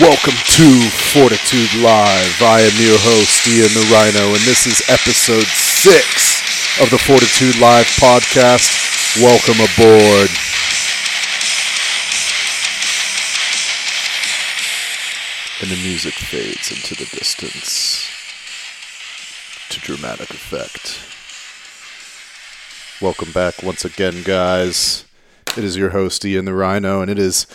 Welcome to Fortitude Live. I am your host, Ian the Rhino, and this is episode six of the Fortitude Live podcast. Welcome aboard. And the music fades into the distance to dramatic effect. Welcome back once again, guys. It is your host, Ian the Rhino, and it is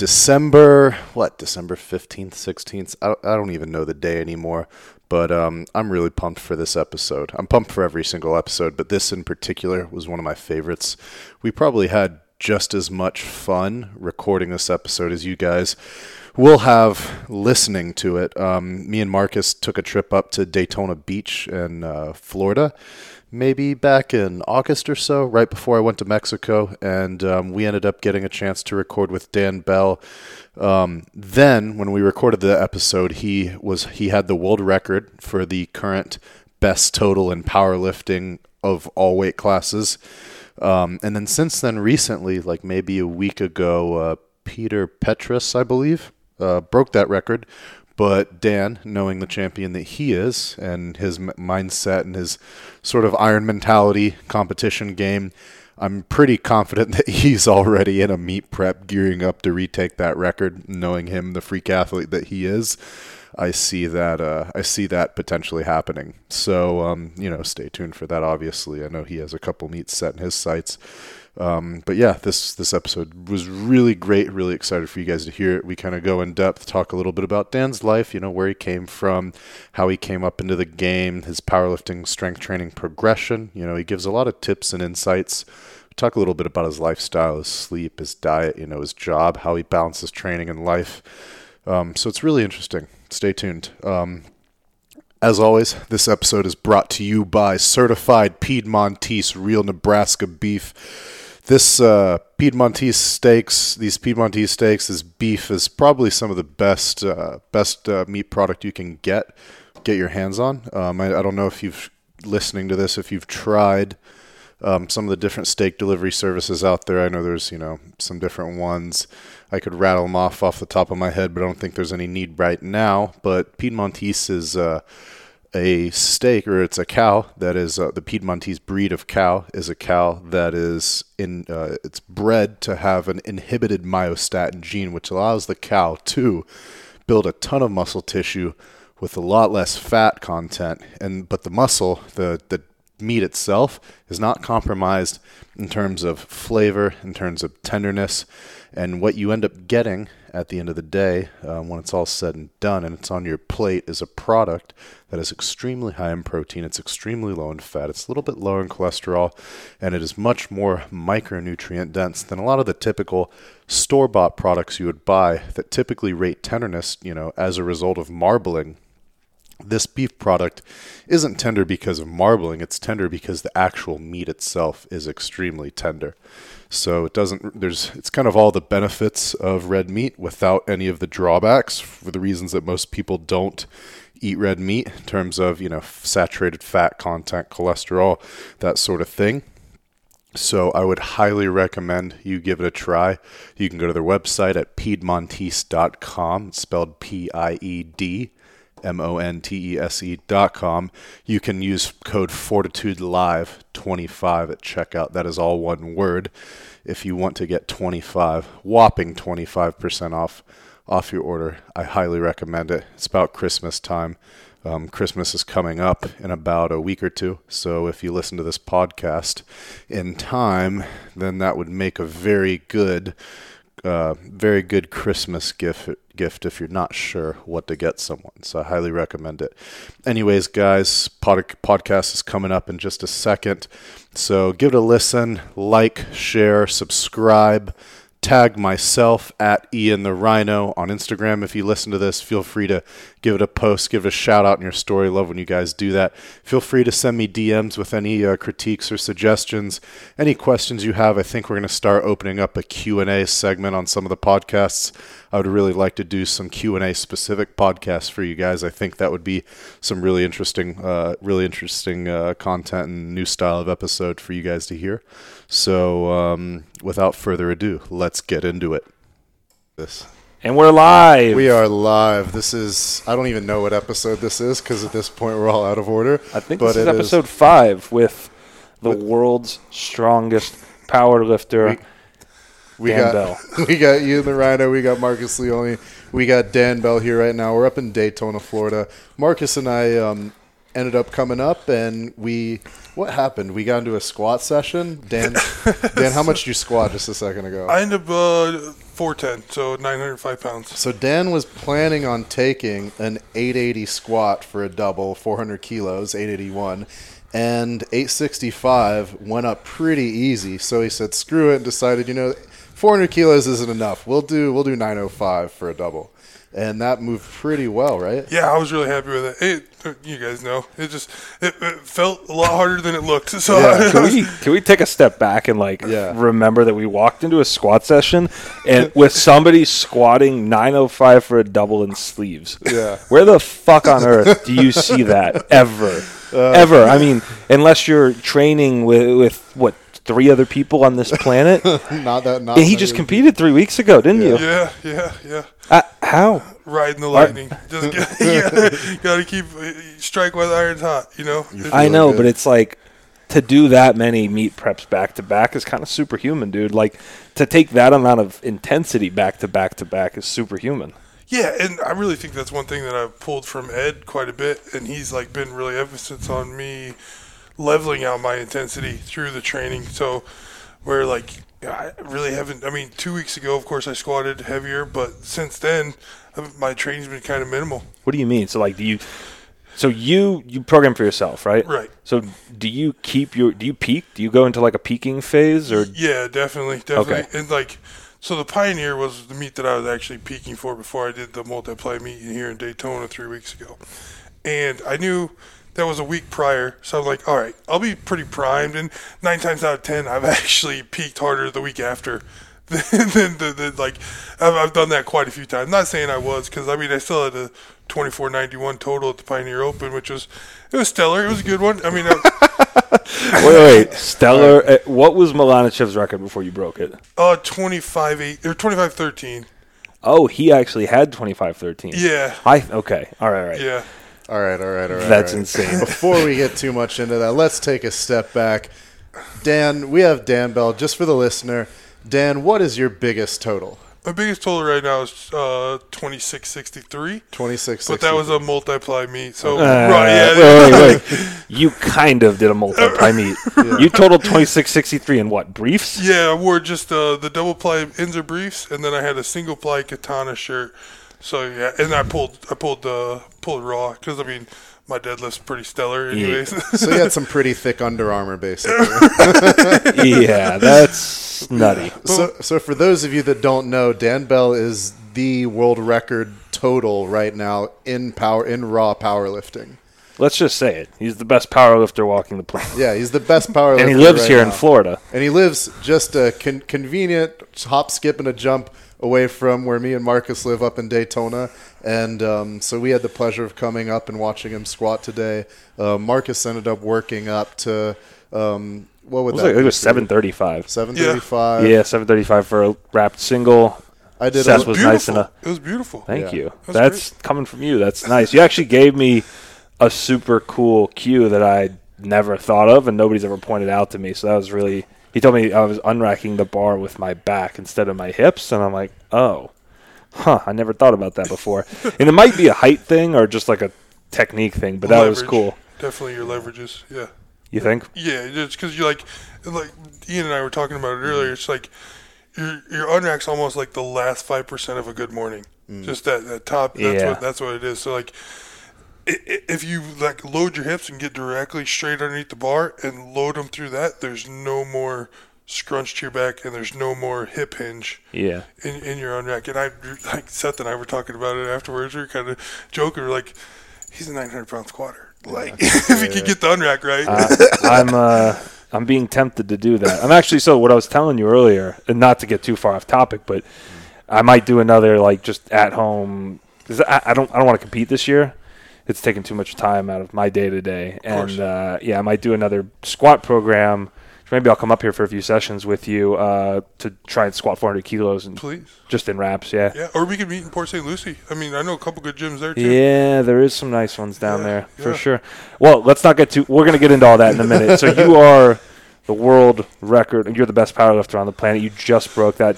December, what, December 15th, 16th? I, I don't even know the day anymore, but um, I'm really pumped for this episode. I'm pumped for every single episode, but this in particular was one of my favorites. We probably had just as much fun recording this episode as you guys will have listening to it. Um, me and Marcus took a trip up to Daytona Beach in uh, Florida, maybe back in August or so, right before I went to Mexico, and um, we ended up getting a chance to record with Dan Bell. Um, then, when we recorded the episode, he was he had the world record for the current best total in powerlifting of all weight classes. Um, and then since then, recently, like maybe a week ago, uh, Peter Petras, I believe, uh, broke that record. But Dan, knowing the champion that he is and his m- mindset and his sort of iron mentality competition game, I'm pretty confident that he's already in a meet prep gearing up to retake that record, knowing him, the freak athlete that he is. I see that uh, I see that potentially happening. So um, you know, stay tuned for that. Obviously, I know he has a couple meets set in his sights. Um, but yeah, this this episode was really great. Really excited for you guys to hear it. We kind of go in depth, talk a little bit about Dan's life. You know, where he came from, how he came up into the game, his powerlifting, strength training progression. You know, he gives a lot of tips and insights. We talk a little bit about his lifestyle, his sleep, his diet. You know, his job, how he balances training and life. Um, so it's really interesting. Stay tuned. Um, as always, this episode is brought to you by Certified Piedmontese Real Nebraska Beef. This uh, Piedmontese steaks, these Piedmontese steaks, this beef is probably some of the best uh, best uh, meat product you can get get your hands on. Um, I, I, don't know if you've listening to this, if you've tried um, some of the different steak delivery services out there. I know there's you know some different ones. I could rattle them off off the top of my head, but I don't think there's any need right now. But Piedmontese is uh, a steak, or it's a cow that is uh, the Piedmontese breed of cow is a cow that is in uh, it's bred to have an inhibited myostatin gene, which allows the cow to build a ton of muscle tissue with a lot less fat content. And but the muscle, the the meat itself, is not compromised in terms of flavor, in terms of tenderness and what you end up getting at the end of the day, um, when it's all said and done and it's on your plate, is a product that is extremely high in protein, it's extremely low in fat, it's a little bit lower in cholesterol, and it is much more micronutrient dense than a lot of the typical store bought products you would buy that typically rate tenderness, you know, as a result of marbling this beef product isn't tender because of marbling, it's tender because the actual meat itself is extremely tender. So it doesn't there's it's kind of all the benefits of red meat without any of the drawbacks for the reasons that most people don't eat red meat in terms of, you know, saturated fat content, cholesterol, that sort of thing. So I would highly recommend you give it a try. You can go to their website at piedmontese.com. It's spelled P I E D M O N T E S E dot com. You can use code Fortitude Live 25 at checkout. That is all one word. If you want to get 25, whopping 25% off off your order, I highly recommend it. It's about Christmas time. Um, Christmas is coming up in about a week or two. So if you listen to this podcast in time, then that would make a very good very good Christmas gift gift if you're not sure what to get someone. So I highly recommend it. Anyways, guys, pod- podcast is coming up in just a second. So give it a listen, like, share, subscribe tag myself at Ian the Rhino on Instagram. If you listen to this, feel free to give it a post, give it a shout out in your story. Love when you guys do that. Feel free to send me DMs with any uh, critiques or suggestions, any questions you have. I think we're going to start opening up a Q&A segment on some of the podcasts. I would really like to do some Q&A specific podcasts for you guys. I think that would be some really interesting uh, really interesting uh, content and new style of episode for you guys to hear. So, um, without further ado, let's get into it. This. And we're live. We are live. This is, I don't even know what episode this is because at this point we're all out of order. I think but this is it episode five with the world's strongest power lifter, we Dan got, Bell. We got you, the Rhino. We got Marcus Leone. We got Dan Bell here right now. We're up in Daytona, Florida. Marcus and I um, ended up coming up, and we, what happened? We got into a squat session. Dan, Dan, how much did you squat just a second ago? I end up uh, 410, so 905 pounds. So Dan was planning on taking an 880 squat for a double, 400 kilos, 881, and 865 went up pretty easy. So he said, "Screw it," and decided, you know, 400 kilos isn't enough. We'll do we'll do 905 for a double, and that moved pretty well, right? Yeah, I was really happy with it. it you guys know, it just it, it felt a lot harder than it looked. So Yeah. Can we can we take a step back and like Yeah. remember that we walked into a squat session and with somebody squatting 905 for a double in sleeves. Yeah. Where the fuck on earth do you see that ever? Uh, ever? I mean, unless you're training with with what three other people on this planet. Not that. Not and he just competed three weeks ago, didn't you? yeah, yeah, yeah. Uh, how? Riding the lightning. Just get, got to keep uh, strike while the iron's hot. You know. I know, good. but it's like to do that many meat preps back to back is kind of superhuman, dude. Like to take that amount of intensity back to back to back is superhuman. Yeah, and I really think that's one thing that I've pulled from Ed quite a bit, and he's like been really emphasis on me leveling out my intensity through the training. So where like I really haven't. I mean, two weeks ago, of course, I squatted heavier, but since then, my training's been kind of minimal. What do you mean? So like, do you? So you you program for yourself, right? Right. So do you keep your? Do you peak? Do you go into like a peaking phase, or Yeah, definitely, definitely. Okay. And like, so the Pioneer was the meet that I was actually peaking for before I did the multiply meet here in Daytona three weeks ago. And I knew that was a week prior, so I'm like, all right, I'll be pretty primed. And nine times out of ten, I've actually peaked harder the week after. Than, the, than, like I've, I've done that quite a few times. Not saying I was because I mean I still had a 24.91 total at the Pioneer Open, which was it was stellar. It was a good one. I mean, I, wait, wait, Stellar? uh, what was Malanichev's record before you broke it? uh, 25 8 or 25 13. Oh, he actually had 25 13. Yeah, I okay. All right, all right. yeah. All right, all right, all right. That's all right. insane. Before we get too much into that, let's take a step back. Dan, we have Dan Bell. Just for the listener, Dan, what is your biggest total? My biggest total right now is uh, 2663. Twenty six. But that was a multiply meet. So, Uh, right, yeah. wait, wait, wait. You kind of did a multiply meet. You totaled twenty six sixty three in what briefs? Yeah, I wore just uh, the double ply Inzer briefs, and then I had a single ply katana shirt. So yeah, and I pulled I pulled uh, pulled raw because I mean my deadlift's pretty stellar anyways. so you had some pretty thick Under Armour, basically. yeah, that's nutty. so, so for those of you that don't know, Dan Bell is the world record total right now in power in raw powerlifting. Let's just say it. He's the best powerlifter walking the planet, Yeah, he's the best powerlifter. and he lives right here in. Florida. And he lives just a con- convenient hop, skip, and a jump away from where me and Marcus live up in Daytona. And um, so we had the pleasure of coming up and watching him squat today. Uh, Marcus ended up working up to um, what would It was, that like, it be was seven thirty five. 735. Yeah, seven thirty five for a wrapped single. I did Seth a, was nice enough. It was beautiful. Thank Yeah. you. That's That's, coming from you. That's nice. You actually gave me a super cool cue that I never thought of, and nobody's ever pointed out to me. So that was really. He told me I was unracking the bar with my back instead of my hips, and I'm like, oh, huh. I never thought about that before. and it might be a height thing or just like a technique thing, but that was cool. Definitely your leverages. Yeah. You think? Yeah, just because you like, like Ian and I were talking about it earlier. Mm. It's like your your unrack's almost like the last five percent of a good morning. Mm. Just that that top. That's Yeah. what that's what it is. So like, if you like load your hips and get directly straight underneath the bar and load them through that, there's no more scrunch to your back and there's no more hip hinge Yeah. in, in your unrack. And I like Seth and I were talking about it afterwards. We were kind of joking. We're like, he's a 900 pound squatter. Like if he could get the unrack right. Uh, I'm uh, I'm being tempted to do that. I'm actually so what I was telling you earlier, and not to get too far off topic, but I might do another like just at home. 'cause I, I don't I don't want to compete this year. It's taking too much time out of my day to day, and uh, yeah, I might do another squat program maybe I'll come up here for a few sessions with you uh, to try and squat 400 kilos and Please. just in wraps. Yeah. Yeah, or we could meet in Port St. Lucie. I mean, I know a couple good gyms there too. Yeah, there is some nice ones down Yeah, there for yeah. sure. Well, let's not get too. We're gonna get into all that in a minute. so you are the world record. You're the best powerlifter on the planet. You just broke that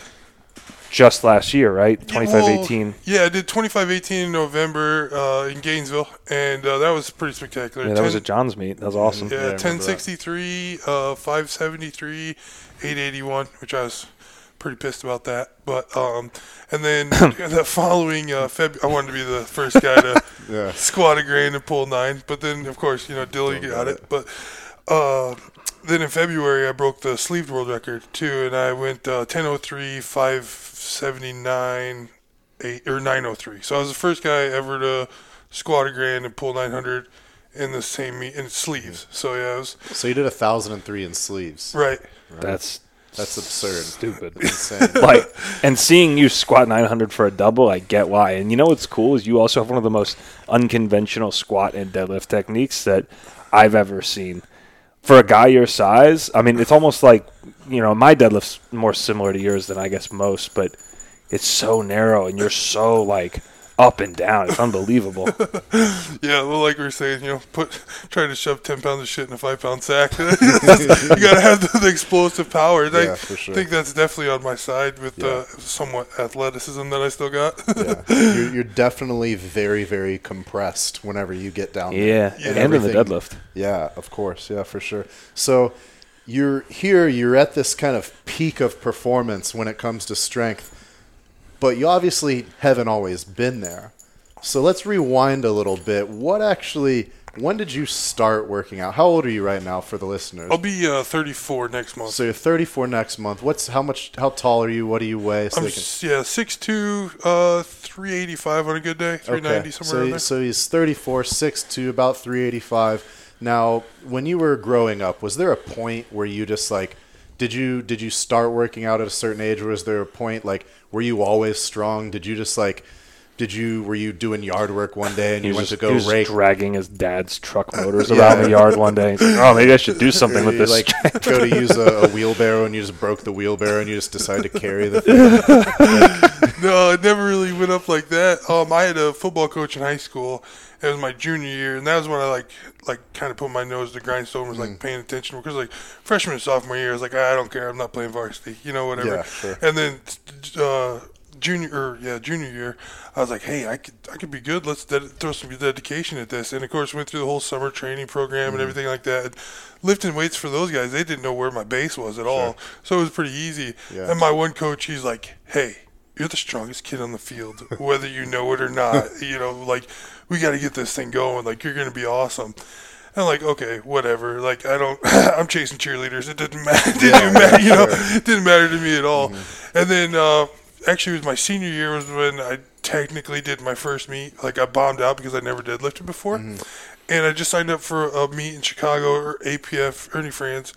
just last year, right? Yeah, well. Yeah, I did 2518 in November uh, in Gainesville, and uh, that was pretty spectacular. Yeah, that was 10 at John's meet. That was awesome. Yeah, Yeah, I remember that. 1063, uh, 573, 881, which I was pretty pissed about that. But um, and then the following uh, Feb, I wanted to be the first guy to Yeah. squat a grain and pull nine. But then, of course, you know, Dilly Don't got got it. But uh, then in February, I broke the sleeved world record too, and I went uh, 1003, 579, eight or 903. So I was the first guy ever to squat a grand and pull 900 in the same meet in sleeves. So yeah, it was So you did a thousand and three in sleeves. right. That's That's absurd. stupid. Insane. like and seeing you squat 900 for a double i get why and you know what's cool is you also have one of the most unconventional squat and deadlift techniques that i've ever seen for a guy your size i mean it's almost like you know my deadlift's more similar to yours than i guess most but it's so narrow and you're so like up and down it's unbelievable Yeah, well, like we were saying, you know, put try to shove 10 pounds of shit in a five pound sack. you gotta have the, the explosive power. And Yeah, I for sure. think that's definitely on my side with uh, Yeah. the somewhat athleticism that I still got. yeah. you're, you're definitely very, very compressed whenever you get down there. yeah, Yeah. and in the deadlift Yeah, of course. Yeah, for sure. So you're here, you're at this kind of peak of performance when it comes to strength, but you obviously haven't always been there. So let's rewind a little bit. What actually, when did you start working out? How old are you right now for the listeners? I'll be uh, 34 next month. So you're 34 next month. What's how much? How tall are you? What do you weigh? So I'm can- yeah, 6'2", uh, 385 on a good day, 390 somewhere so, around there. so he's 34, 6'2", about 385. Now, when you were growing up, was there a point where you just like, did you did you start working out at a certain age, or was there a point like, were you always strong? Did you just like, did you were you doing yard work one day and he you went just, to he go was rake? dragging his dad's truck motors Yeah. around the yard one day. He's like, oh, maybe I should do something with you this. like go to use a, a wheelbarrow and you just broke the wheelbarrow and you just decided to carry the thing. No, it never really went up like that. Um, I had a football coach in high school. It was my junior year, and that was when I like like kind of put my nose to the grindstone. Was Mm. like paying attention because like freshman and sophomore year, I was like, "Ah, I don't care. I'm not playing varsity. You know, whatever. Yeah, sure. And then uh, junior or yeah junior year, I was like, hey, I could I could be good. Let's ded- throw some dedication at this. And of course, went through the whole summer training program Mm-hmm. and everything like that. And lifting weights for those guys, they didn't know where my base was at all, so it was pretty easy. Yeah. And my one coach, he's like, hey you're the strongest kid on the field, whether you know it or not. you know, like we got to get this thing going. Like you're gonna be awesome. And I'm like, okay, whatever. Like I don't, I'm chasing cheerleaders. It didn't matter. It didn't even matter. You know, it didn't matter to me at all. And then uh, actually, it was my senior year was when I technically did my first meet. Like I bombed out because I never deadlifted before, and I just signed up for a meet in Chicago or APF Ernie Frantz.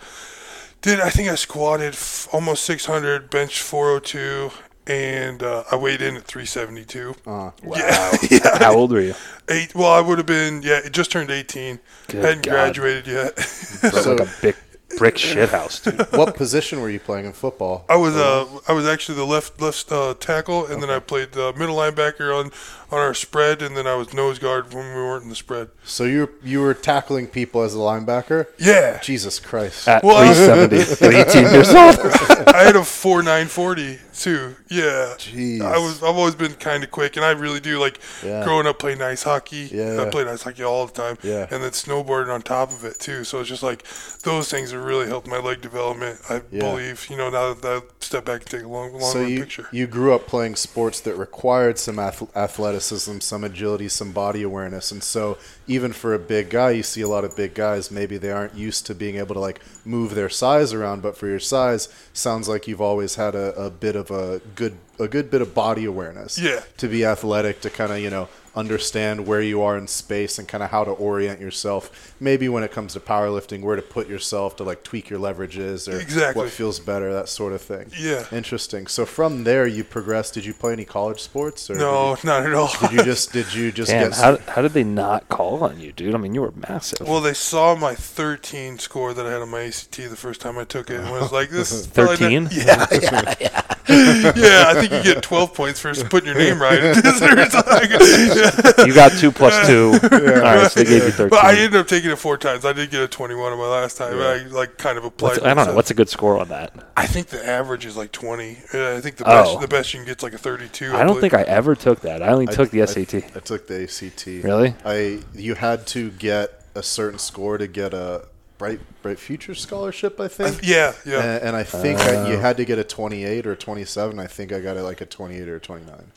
Did I think I squatted f- almost 600, bench 402, and uh, I weighed in at 372. Uh, Yeah, yeah. How old were you? Eight. Well, I would have been. Yeah, it just turned 18. Good Hadn't God. graduated yet. So- like a big brick shit house, dude. what position were you playing in football? I was uh I was actually the left left uh, tackle, and then I played uh, middle linebacker on on our spread, and then I was nose guard when we weren't in the spread. So you you were tackling people as a linebacker? Yeah, Jesus Christ! At Well, I- 370, at 18 years old. I had a four nine forty too. Yeah, Jeez. I was I've always been kind of quick, and I really do like Yeah. growing up playing ice hockey. Yeah. I played ice hockey all the time. Yeah. and then snowboarding on top of it too. So it's just like those things have really helped my leg development. I Yeah. believe you know now that I step back and take a long long so you picture. you grew up playing sports that required some athleticism, some agility, some body awareness, and so even for a big guy, you see a lot of big guys. Maybe they aren't used to being able to like move their size around, but for your size, sounds like you've always had a, a bit of a good a good bit of body awareness. Yeah. To be athletic, to kind of you know understand where you are in space and kind of how to orient yourself. Maybe when it comes to powerlifting, where to put yourself to like tweak your leverages or Exactly. what feels better, that sort of thing. Yeah. Interesting. So from there, you progressed. Did you play any college sports? Or No, not at all. Did you, just did you just Damn, get how, how did they not call on you, dude? I mean, you were massive. Well, they saw my 13 score that I had on my ACT the first time I took it, and was like, "This is 13? Yeah, yeah, yeah. yeah, I think you get 12 points for putting your name right. you got two plus two. All right, so they gave you 13. But I ended up taking it four times. I did get a 21 on my last time. I like kind of applied. What's- I don't know. What's a good score on that? I think the average is like 20. Uh, I think the best Oh. the best you can get is like a 32. I don't think I ever took that. I only took the I- SAT. I, took the ACT. Really? I you had to get a certain score to get a bright bright future scholarship. I think. Yeah, yeah. And, and I think I, you oh. had to get a 28 or 27. I think I got it like a 28 or 29.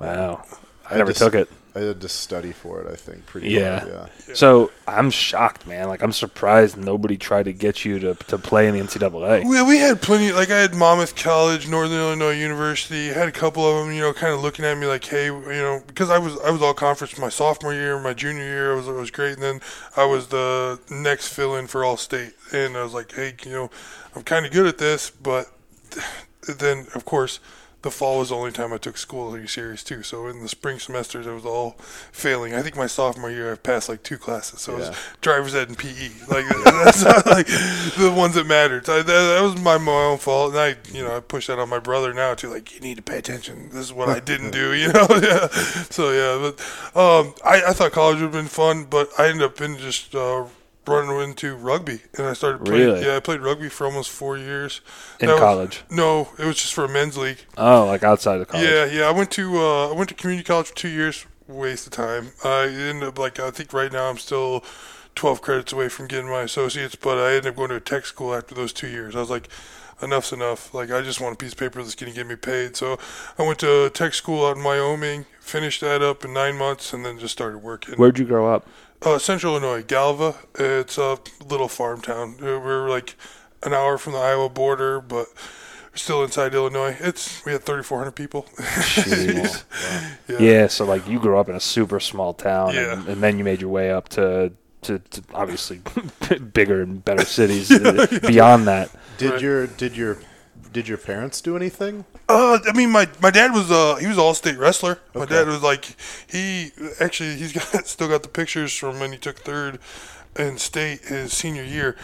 Wow. I I never just- took it. I had to study for it. I think pretty Yeah. hard. Yeah. So I'm shocked, man. Like I'm surprised nobody tried to get you to, to play in the NCAA. We, we had plenty. Like I had Monmouth College, Northern Illinois University. Had a couple of them, you know, kind of looking at me like, hey, you know, because I was I was all conference my sophomore year, my junior year, I was I was great, and then I was the next fill in for all state, and I was like, hey, you know, I'm kind of good at this, but then of course. The fall was the only time I took school like serious too. So in the spring semesters, I was all failing. I think my sophomore year, I passed like two classes. So it was driver's ed and PE. Like that's not, like the ones that mattered. So that, that was my, my own fault, and I, you know, I push that on my brother now too. Like you need to pay attention. This is what I didn't do. You know, yeah. So yeah, but um, I, I thought college would have been fun, but I ended up in just uh, running into rugby, and I started playing. Really? Yeah, I played rugby for almost four years In That was- college? no, it was just for a men's league. Oh, like outside of college. Yeah, yeah. I went to uh, I went to community college for two years. Waste of time. I ended up like I think right now I'm still twelve credits away from getting my associates, but I ended up going to a tech school after those two years. I was like, enough's enough. Like I just want a piece of paper that's going to get me paid. So I went to tech school out in Wyoming, finished that up in nine months, and then just started working. Where'd you grow up? Uh, Central Illinois, Galva. It's a little farm town. Uh, We're like an hour from the Iowa border, but we're still inside Illinois. It's we had 3,400 people. Jeez. yeah. Yeah, so like you grew up in a super small town, Yeah. and, and then you made your way up to to, to obviously bigger and better cities beyond that. Did Right. your did your did your parents do anything? Uh, I mean, my my dad was uh he was all state wrestler. My Okay. dad was like he actually he's got still got the pictures from when he took third in state his senior year,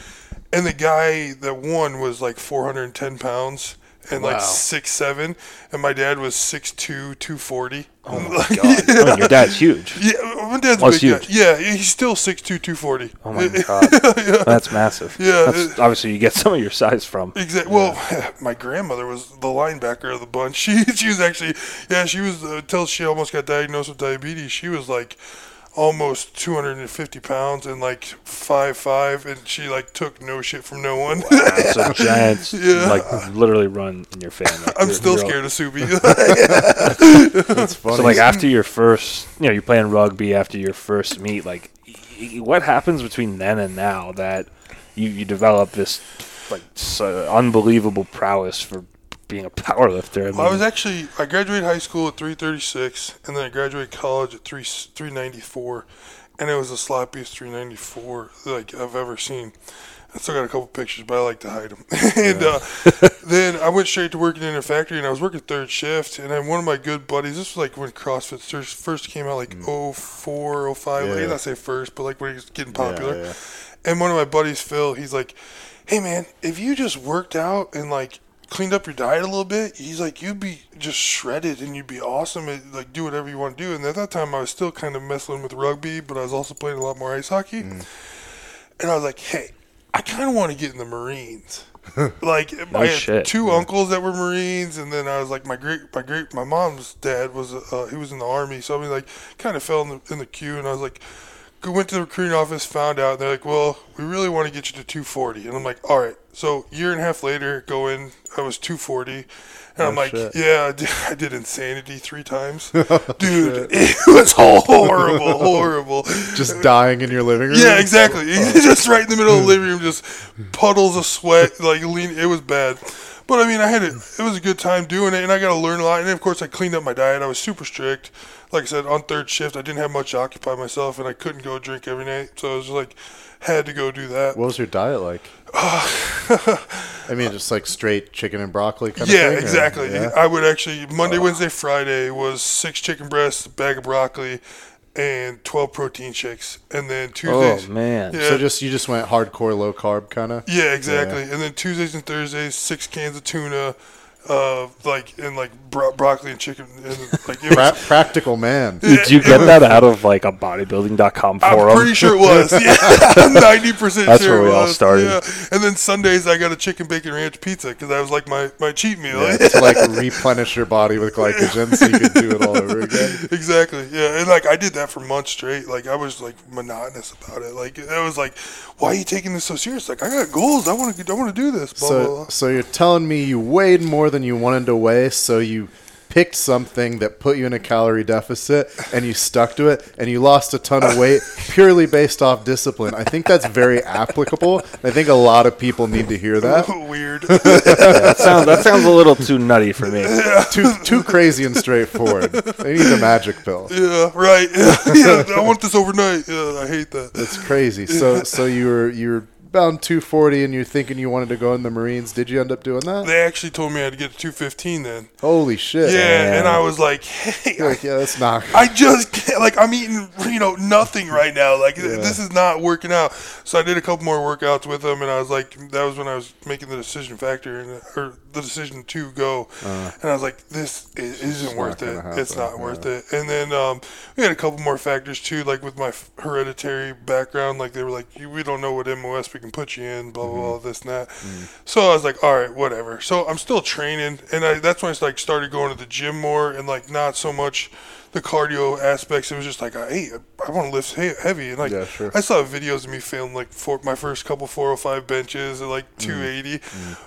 and the guy that won was like 410 pounds and Wow. like six seven, and my dad was 6'2", 240. Oh my god! I mean, your dad's huge. Yeah, my dad's a Oh, big it's guy. Yeah, he's still 6'2", 240. Oh my god, that's massive. Yeah, that's it- obviously you get some of your size from. Exactly. Well, my grandmother was the linebacker of the bunch. She she was actually yeah she was uh, until she almost got diagnosed with diabetes. She was like almost 250 pounds and like five five, and she like took no shit from no one. So giants Yeah. like literally run in your family. I'm You're- still you're all- scared of Subi. That's funny. So like after your first, you know, you're playing rugby after your first meet. Like, what happens between then and now that you you develop this like so unbelievable prowess for being a powerlifter? I, mean, I was actually I graduated high school at 336, and then I graduated college at three 394, and it was the sloppiest 394 like I've ever seen. I still got a couple pictures, but I like to hide them. and uh, then I went straight to working in a factory, and I was working third shift. And then one of my good buddies, this was like when CrossFit first- came out, like 04, 05. Yeah. Like, not say first, but like when he was getting Yeah, popular. yeah. And one of my buddies, Phil, he's like, "Hey man, if you just worked out and like cleaned up your diet a little bit, he's like, you'd be just shredded and you'd be awesome at like do whatever you want to do." And at that time, I was still kind of messing with rugby, but I was also playing a lot more ice hockey. Mm. And I was like, "Hey, I kind of want to get in the Marines." like I had two uncles that were Marines, and then I was like, my great, my great, my mom's dad was, uh, he was in the army, so I mean, like, kind of fell in the in the queue, and I was like, went to the recruiting office, found out, and they're like, well, we really want to get you to 240, and I'm like, all right. So year and a half later, go in, I was 240. And I'm oh, like, shit. yeah, I did, I did insanity three times. Oh, Dude, it was horrible, horrible. Just dying in your living room. Yeah, exactly. Oh, just right in the middle of the living room, just puddles of sweat, like lean. It was bad, but I mean, I had it. It was a good time doing it, and I got to learn a lot. And then, of course, I cleaned up my diet. I was super strict. Like I said, on third shift, I didn't have much to occupy myself, and I couldn't go drink every night. So I was like, had to go do that. What was your diet like? I mean, just like straight chicken and broccoli kind of yeah, thing? or- exactly. yeah? I would actually Monday, Wednesday, Friday was six chicken breasts, a bag of broccoli, and twelve protein shakes, and then Tuesdays. Oh Tuesdays. man. Yeah. So just you just went hardcore low carb kind of. Yeah, exactly. And then Tuesdays and Thursdays, six cans of tuna, uh, like and like bro- broccoli and chicken, and like it Pra- was. practical man. Did you get that out of like a bodybuilding.com forum? I'm pretty sure it was. Yeah, ninety percent That's sure where it we all started. Yeah. And then Sundays I got a chicken bacon ranch pizza because that was like my, my cheat meal. Yeah, to like replenish your body with glycogen so you could do it all over again. exactly. Yeah, and like I did that for months straight. Like I was like monotonous about it. Like I was like, why are you taking this so serious? Like I got goals. I want to. I want to do this. Blah blah So, blah. so you're telling me you weighed more than you wanted to weigh, so you picked something that put you in a calorie deficit and you stuck to it and you lost a ton of weight purely based off discipline. I think that's very applicable. I think a lot of people need to hear that. Weird. that sounds that sounds a little too nutty for me. Too too crazy and straightforward. They need a magic pill. yeah. Right. Yeah, I want this overnight. Yeah. I hate that. It's crazy. So so you were you were bound 240 and you're thinking you wanted to go in the Marines. Did you end up doing that? They actually told me I had to get to 215 then. Holy shit. Yeah, and I was like, hey, like, yeah, that's not. I just can't, like I'm eating you know nothing right now. Like this is not working out. So I did a couple more workouts with them, and I was like, that was when I was making the decision factor and or the decision to go, and I was like, this i- isn't worth Uh. it. It's not worth it. And then um, we had a couple more factors too, like with my hereditary background. Like they were like, we don't know what MOS we can put you in, blah blah blah, Mm-hmm. this and that. Mm. So I was like, all right, whatever. So I'm still training, and I, that's when I like started going to the gym more, and like not so much the cardio aspects. It was just like, hey, I want to lift he- heavy, and like Yeah, sure. I saw videos of me failing like for my first couple 405 benches at Mm. like 280,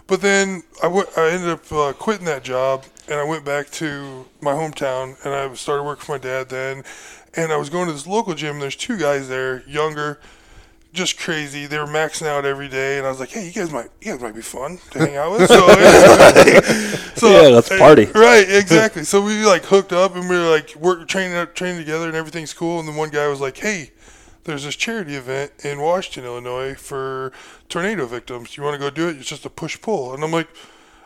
but then I went, I ended up uh, quitting that job, and I went back to my hometown, and I started working for my dad then, and I was going to this local gym. There's two guys there, younger just crazy. They were maxing out every day, and I was like, "Hey, you guys might, you guys might be fun to hang out with." So, so Yeah, let's party. Right, exactly. So we like hooked up, and we were like work training up, training together, and everything's cool. And then one guy was like, "Hey." There's this charity event in Washington, Illinois for tornado victims. You want to go do it? It's just a push pull. And I'm like,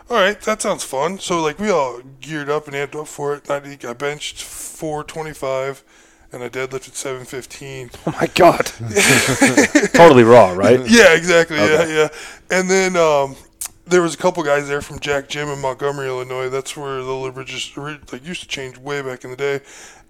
all right, that sounds fun. So like we all geared up and amped up for it. And I, I benched 425 and I deadlifted 715. Oh my god. totally raw, right? Yeah, exactly. Yeah, yeah. And then um, there was a couple guys there from Jack Gym in Montgomery, Illinois. That's where the Liver just like used to change way back in the day.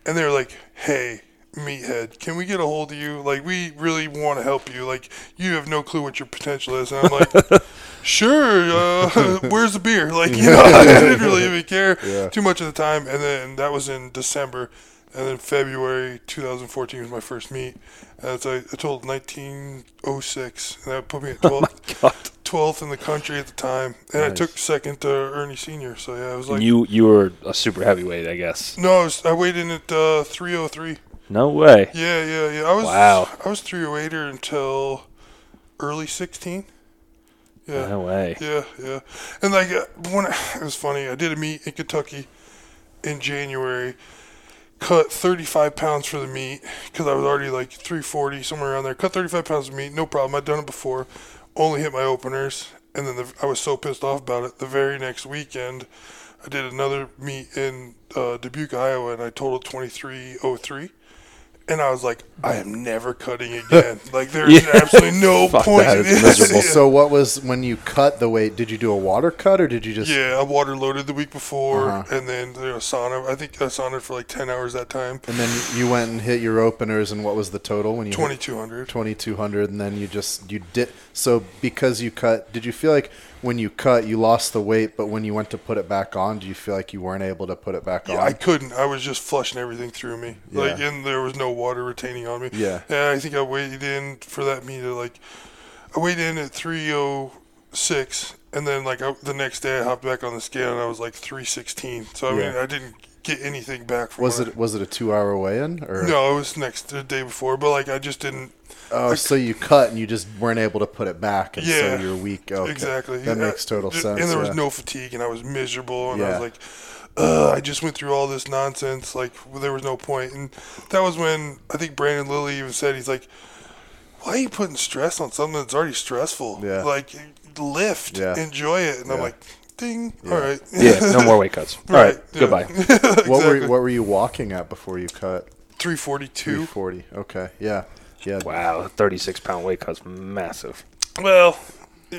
And they were like, "Hey, meathead, can we get a hold of you? Like, we really want to help you. Like, you have no clue what your potential is." And I'm like, "Sure. Uh, where's the beer? Like, you know, I didn't really even care Yeah. too much at the time. And then that was in December. And then February 2014 was my first meet. And so I, I told 1906, and that put me at 12th, God. 12th in the country at the time. And I took second to Ernie Senior. So yeah, I was like, And you you were a super heavyweight, I guess. no, I, was, I weighed in at uh, 303. No way. Yeah, yeah, yeah. I was Wow. I was 308er until early 16. Yeah. No way. Yeah, yeah. And like uh, when I, it was funny, I did a meet in Kentucky in January. Cut 35 pounds for the meat because I was already like 340 somewhere around there. Cut 35 pounds of meat, no problem. I'd done it before. Only hit my openers, and then the, I was so pissed off about it. The very next weekend, I did another meet in uh, Dubuque, Iowa, and I totaled 2303. And I was like, I am never cutting again. like there's Yeah. absolutely no Fuck point. that, in it's this. miserable. Yeah. So what was when you cut the weight? Did you do a water cut or did you just? Yeah, I water loaded the week before, Uh-huh. and then you know, sauna. I think I saunaed for like ten hours that time. And then you went and hit your openers, and what was the total when you Twenty two hundred. twenty two hundred? And then you just you did so because you cut. Did you feel like when you cut you lost the weight, but when you went to put it back on, do you feel like you weren't able to put it back Yeah, on? I couldn't. I was just flushing everything through me. Like, Yeah. and there was no water retaining on me. Yeah. And I think I weighed in for that meet at like, I weighed in at three oh six, and then like I, the next day I hopped back on the scale and I was like three sixteen. So I mean, I didn't get anything back from Was it was it a two hour weigh in or no, it was next the day before, but like I just didn't. Oh, so you cut and you just weren't able to put it back, and Yeah, so you're weak. Okay. Exactly. That Yeah, makes total th- sense. And there was yeah. no fatigue, and I was miserable, and I was like, Ugh, I just went through all this nonsense. Like there was no point. point, and that was when I think Brandon Lilly even said he's like, "Why are you putting stress on something that's already stressful? Yeah. Like lift, Yeah. enjoy it." And I'm like, "Ding, all right, Yeah, no more weight cuts. All right, yeah. goodbye. What were exactly. what were you walking at before you cut? 342. 340. Okay. Yeah. Yeah. Wow, 36 pound weight cut's massive. Well,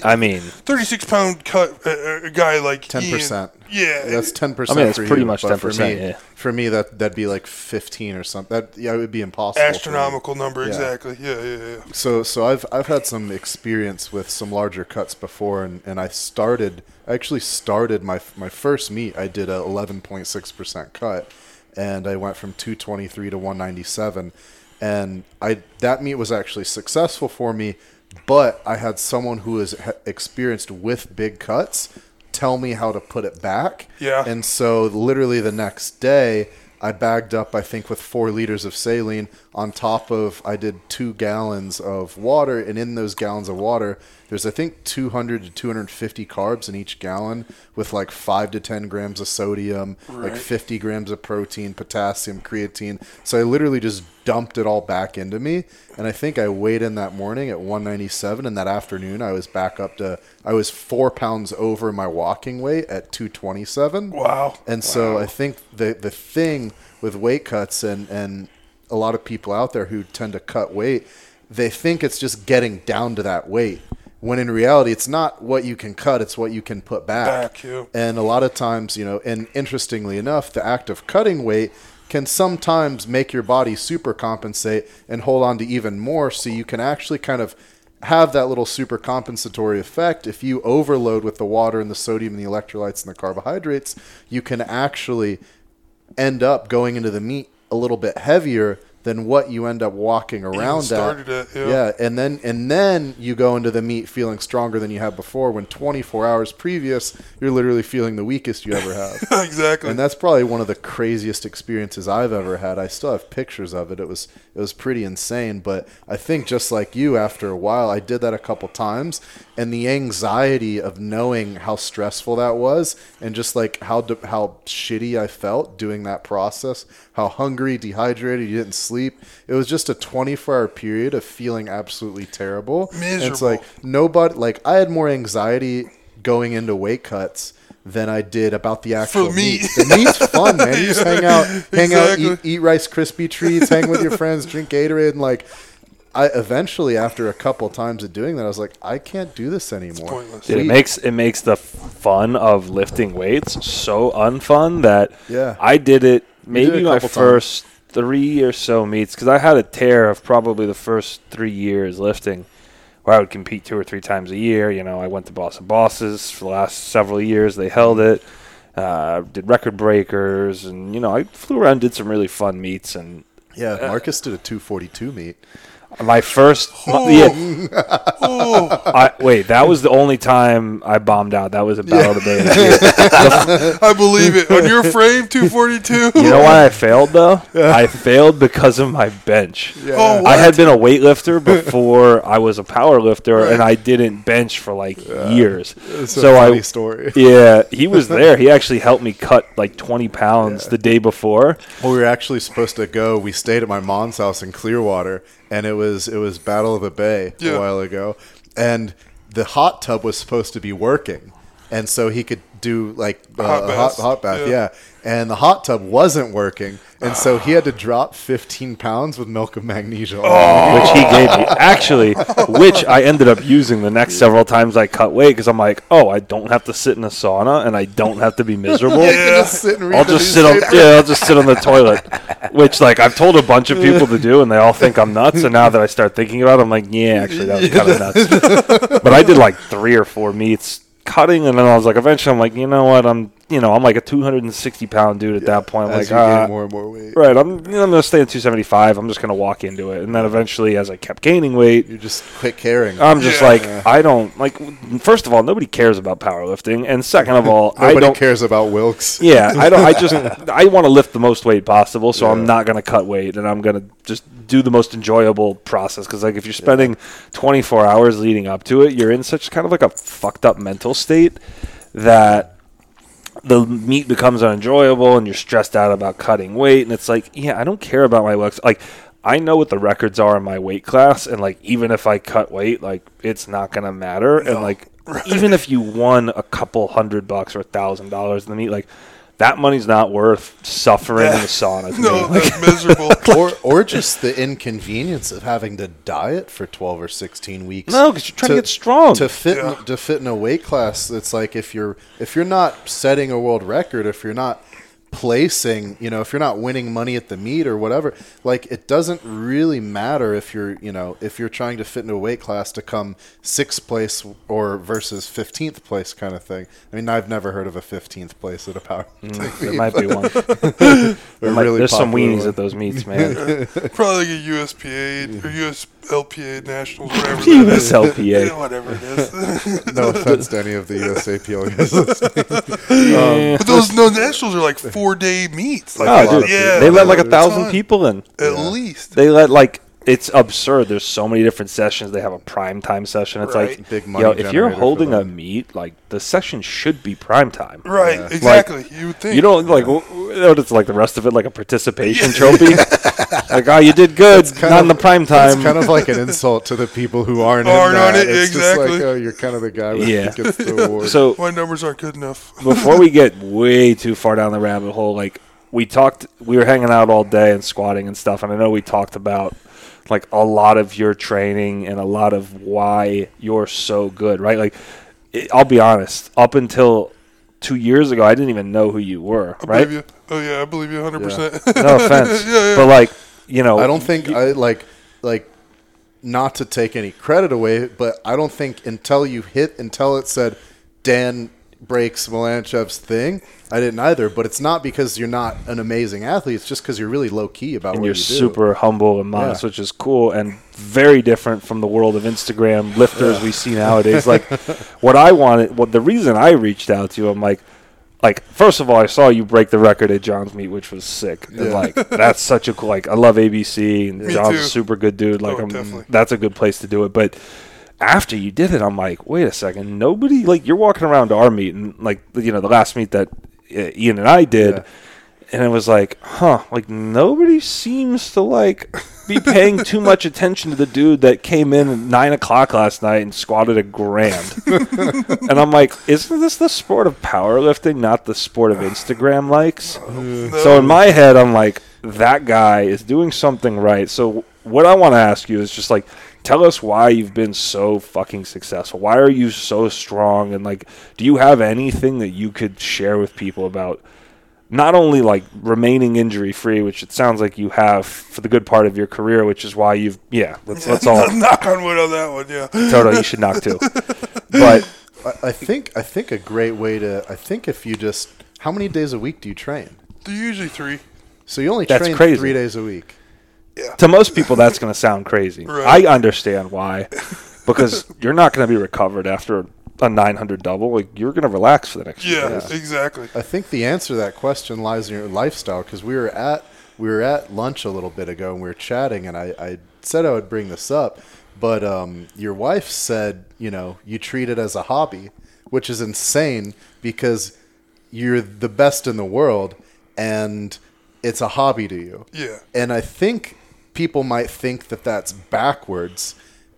I mean, 36 pound cut uh, a guy like Ten Ian- percent. Yeah, That's ten percent. I mean, it's for pretty you, much but for 10%, me- yeah. For me, that that'd be like fifteen or something. That yeah, it would be impossible. astronomical number Yeah. exactly. Yeah, yeah, yeah. So so I've I've had some experience with some larger cuts before, and, and I started I actually started my my first meet. I did a eleven point six percent cut, and I went from two twenty three to one ninety seven, and I that meet was actually successful for me, but I had someone who is experienced with big cuts tell me how to put it back. Yeah. And so literally the next day, I bagged up, I think, with four liters of saline on top of, I did two gallons of water. And in those gallons of water, there's, I think, 200 to 250 carbs in each gallon with like five to 10 grams of sodium, like 50 grams of protein, potassium, creatine. So I literally just dumped it all back into me. And I think I weighed in that morning at 197. And that afternoon, I was back up to, I was four pounds over my walking weight at 227. Wow. And so I think the the thing with weight cuts and and a lot of people out there who tend to cut weight, they think it's just getting down to that weight. When in reality, it's not what you can cut; it's what you can put back. Back, yeah. And a lot of times, you know, and interestingly enough, the act of cutting weight can sometimes make your body super compensate and hold on to even more, so you can actually kind of have that little super compensatory effect. If you overload with the water and the sodium and the electrolytes and the carbohydrates, you can actually end up going into the meat a little bit heavier than what you end up walking around started at. at, yeah. and then and then you go into the meat feeling stronger than you have before. When 24 hours previous, you're literally feeling the weakest you ever have. exactly. And that's probably one of the craziest experiences I've ever had. I still have pictures of it. It was it was pretty insane. But I think just like you, after a while, I did that a couple times, and the anxiety of knowing how stressful that was, and just like how how shitty I felt doing that process, how hungry, dehydrated, you didn't sleep. It was just a 24 hour period of feeling absolutely terrible. And it's like nobody like I had more anxiety going into weight cuts than I did about the actual meat. meat. The meat's fun, man. You just hang out, hang out, eat, eat Rice Krispie treats, hang with your friends, drink Gatorade, and like. I eventually, after a couple times of doing that, I was like, I can't do this anymore. pointless. Dude, it makes it makes the fun of lifting weights so unfun that Yeah. I did it did maybe it my couple first three or so meets because I had a tear of probably the first three years lifting where I would compete two or three times a year. You know, I went to Boston Bosses for the last several years. They held it, uh, did record breakers, and you know, I flew around, did some really fun meets, and yeah, Marcus did a 242 meat. My first, my- yeah, I, wait, that was the only time I bombed out. That was a battle of the Bay. I believe it. On your frame, 242. You know why I failed though? I failed because of my bench. Oh, I had been a weightlifter before I was a power lifter, and I didn't bench for like years. It's so a funny I, story. yeah, he was there. He actually helped me cut like 20 pounds the day before. Well, we were actually supposed to go. We stayed at my mom's house in Clearwater, and it was it was Battle of the Bay Yeah. a while ago, and the hot tub was supposed to be working, and so he could do like uh, Hot a hot, hot bath, Yeah. yeah. And the hot tub wasn't working, and so he had to drop 15 pounds with milk of magnesia. Oh. which he gave me. Actually, which I ended up using the next several times I cut weight because I'm like, oh, I don't have to sit in a sauna and I don't have to be miserable. You can just sit and read I'll just sit on yeah, I'll just sit on the toilet. Which like I've told a bunch of people to do and they all think I'm nuts and now that I start thinking about it, I'm like, yeah, actually that was kind of nuts. but I did like three or four meets cutting and then I was like eventually I'm like, you know what, I'm you know, I'm like a 260 pound dude at that point. I'm As like, you gain ah, more and more weight, right, I'm, you know, I'm gonna stay at 275. I'm just gonna walk into it, and then eventually, as I kept gaining weight, you just quit caring. I'm just Yeah. like, I don't like. First of all, nobody cares about powerlifting, and second of all, I Nobody don't cares about Wilks. yeah, I don't. I just I want to lift the most weight possible, so I'm not going to cut weight, and I'm going to just do the most enjoyable process. Because like if you're spending 24 hours leading up to it, you're in such kind of like a fucked up mental state that the meat becomes unenjoyable, and you're stressed out about cutting weight. And it's like, yeah, I don't care about my looks. Like I know what the records are in my weight class, and like even if I cut weight, like it's not going to matter. And like even if you won a couple hundred bucks or a thousand dollars in the meat, like that money's not worth suffering in the sauna. To No, me. Like, that's miserable. or or just the inconvenience of having to diet for 12 or 16 weeks. no, because you're trying to, get strong. To fit Yeah. in, to fit in a weight class, it's like if you're if you're not setting a world record, if you're not placing, you know, if you're not winning money at the meet or whatever, like it doesn't really matter if you're, you know, if you're trying to fit into a weight class to come sixth place or versus fifteenth place kind of thing. I mean, I've never heard of a fifteenth place at a power. Mm, there might be one. There might- really there's some popular weenies one. at those meets, man. Probably like a USPA or USLPA nationals, whatever. that is. USLPA. Yeah, whatever it is. No offense to any of the USAPL guys listening. Um, but those no nationals are like four day meets. Like, Oh, dude, yeah, they let like a a thousand ton. people in. at least. They let like it's absurd. There's so many different sessions. They have a prime time session. It's Right. like, Big money yo, if you're generator for holding a them. meet, like the session should be prime time. Right, Yeah. exactly. you would think. You don't like w- w- what it's like the rest of it, like a participation trophy. like, oh, you did good, kind not of- in the prime time. It's kind of like an insult to the people who aren't, Aren't in on that. it, it's just like, exactly. oh, you're kind of the guy who Yeah. gets the award. so My numbers aren't good enough. before we get way too far down the rabbit hole, like we talked, we were hanging out all day and squatting and stuff, and I know we talked about like a lot of your training and a lot of why you're so good, right? Like, it, I'll be honest, up until two years ago, I didn't even know who you were, I right? believe you. Oh yeah, I believe you 100. percent No offense, Yeah, yeah. but like, you know, I don't think I like like not to take any credit away, but I don't think until you hit until it said Dan breaks Malanichev's thing, I didn't either. But it's not because you're not an amazing athlete. It's just because you're really low key about and what you're you do. super humble and modest, Yeah. which is cool and very different from the world of Instagram lifters we see nowadays. Like, what I wanted, what the reason I reached out to you, I'm like, like first of all, I saw you break the record at John's meet, which was sick. And like, that's such a cool. Like, I love ABC, and Me John's too. a super good dude. Like, Oh, I'm, definitely. that's a good place to do it. But after you did it, I'm like, wait a second, nobody like you're walking around to our meet and like you know the last meet that uh, Ian and I did Yeah. and it was like, huh, like nobody seems to like be paying too much attention to the dude that came in at nine o'clock last night and squatted a grand. and I'm like, isn't this the sport of powerlifting, not the sport of Instagram likes? So in my head, I'm like, that guy is doing something right. So what I want to ask you is just like, tell us why you've been so fucking successful. Why are you so strong? And like, do you have anything that you could share with people about? not only like remaining injury free, which it sounds like you have for the good part of your career, which is why you've yeah, let's let's all knock on wood on that one. Yeah. Toto, you should knock too. But I, I think I think a great way to I think if you just how many days a week do you train? They're usually three. So you only That's train crazy. three days a week. To most people that's gonna sound crazy. Right. I understand why. Because you're not gonna be recovered after a nine hundred double. Like you're gonna relax for the next few Yeah, exactly. I think the answer to that question lies in your lifestyle because we were at we were at lunch a little bit ago and we were chatting and I, I said I would bring this up, but um, your wife said you know you treat it as a hobby, which is insane because you're the best in the world and it's a hobby to you. Yeah. And I think people might think that that's backwards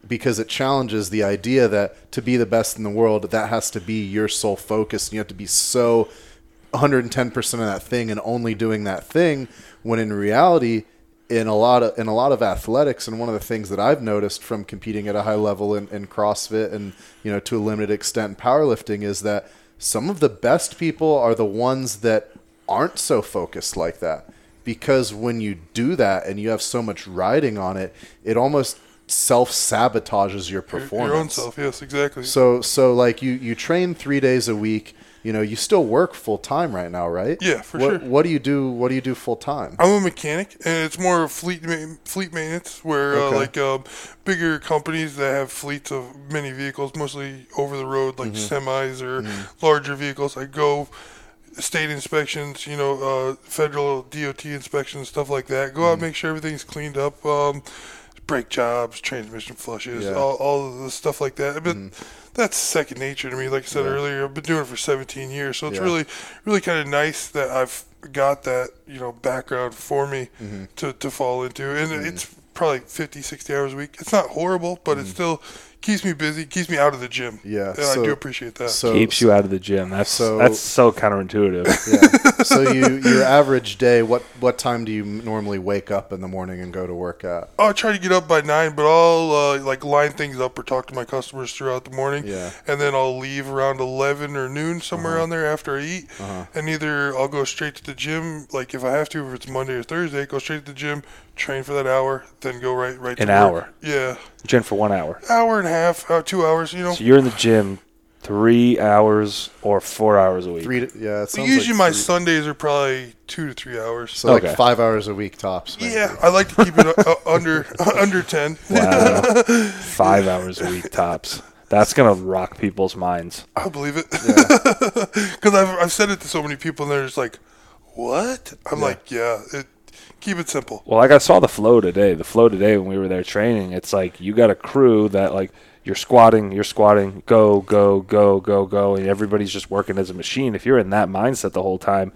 because it challenges the idea that to be the best in the world, that has to be your sole focus. And you have to be so 110% of that thing and only doing that thing when in reality, in a lot of in a lot of athletics and one of the things that I've noticed from competing at a high level in, in CrossFit and you know to a limited extent in powerlifting is that some of the best people are the ones that aren't so focused like that because when you do that and you have so much riding on it it almost self sabotages your performance Your own self. Yes, exactly. so so like you you train three days a week. you know, you still work full time right now, right? Yeah, for what, sure. What do you do? What do you do full time? I'm a mechanic, and it's more fleet ma- fleet maintenance, where Okay. uh, like um, bigger companies that have fleets of many vehicles, mostly over the road, like Mm-hmm. semis or larger vehicles. I go state inspections, you know, uh, federal DOT inspections, stuff like that. Go out, Mm-hmm. make sure everything's cleaned up. Um, brake jobs, transmission flushes, Yeah. Mm-hmm. all, all of the stuff like that. But that's second nature to me. Like I said Yeah. earlier, I've been doing it for 17 years, so it's Yeah. really, really kind of nice that I've got that, you know, background for me Mm-hmm. to, to fall into. And it's probably 50, 60 hours a week. It's not horrible, but it's still keeps me busy, keeps me out of the gym. Yeah, And so- I do appreciate that. So Keeps you out of the gym. That's so- that's so counterintuitive. yeah. so you your average day. What what time do you normally wake up in the morning and go to work at? Oh, I'll try to get up by nine, but I'll uh, like line things up or talk to my customers throughout the morning. Yeah. And then I'll leave around eleven or noon somewhere Uh-huh. around there after I eat. And either I'll go straight to the gym, like if I have to, if it's Monday or Thursday, go straight to the gym, train for that hour, then go right right. An to work. hour. Yeah, Gym for one hour. hour and a half, uh, two hours. You know. So you're in the gym three hours or four hours a week. Three. To, yeah. It sounds Usually like my three- Sundays are probably two to three hours. So Okay. like five hours a week tops. maybe. yeah, I like to keep it uh, under under ten. Wow. Five hours a week tops. That's gonna rock people's minds. I'll believe it. Because I've, I've said it to so many people, and they're just like, what? I'm Yeah. like, yeah, it, keep it simple. Well, like I saw the flow today. The flow today when we were there training, it's like you got a crew that like you're squatting, you're squatting, go, go, go, go, go, and everybody's just working as a machine. If you're in that mindset the whole time,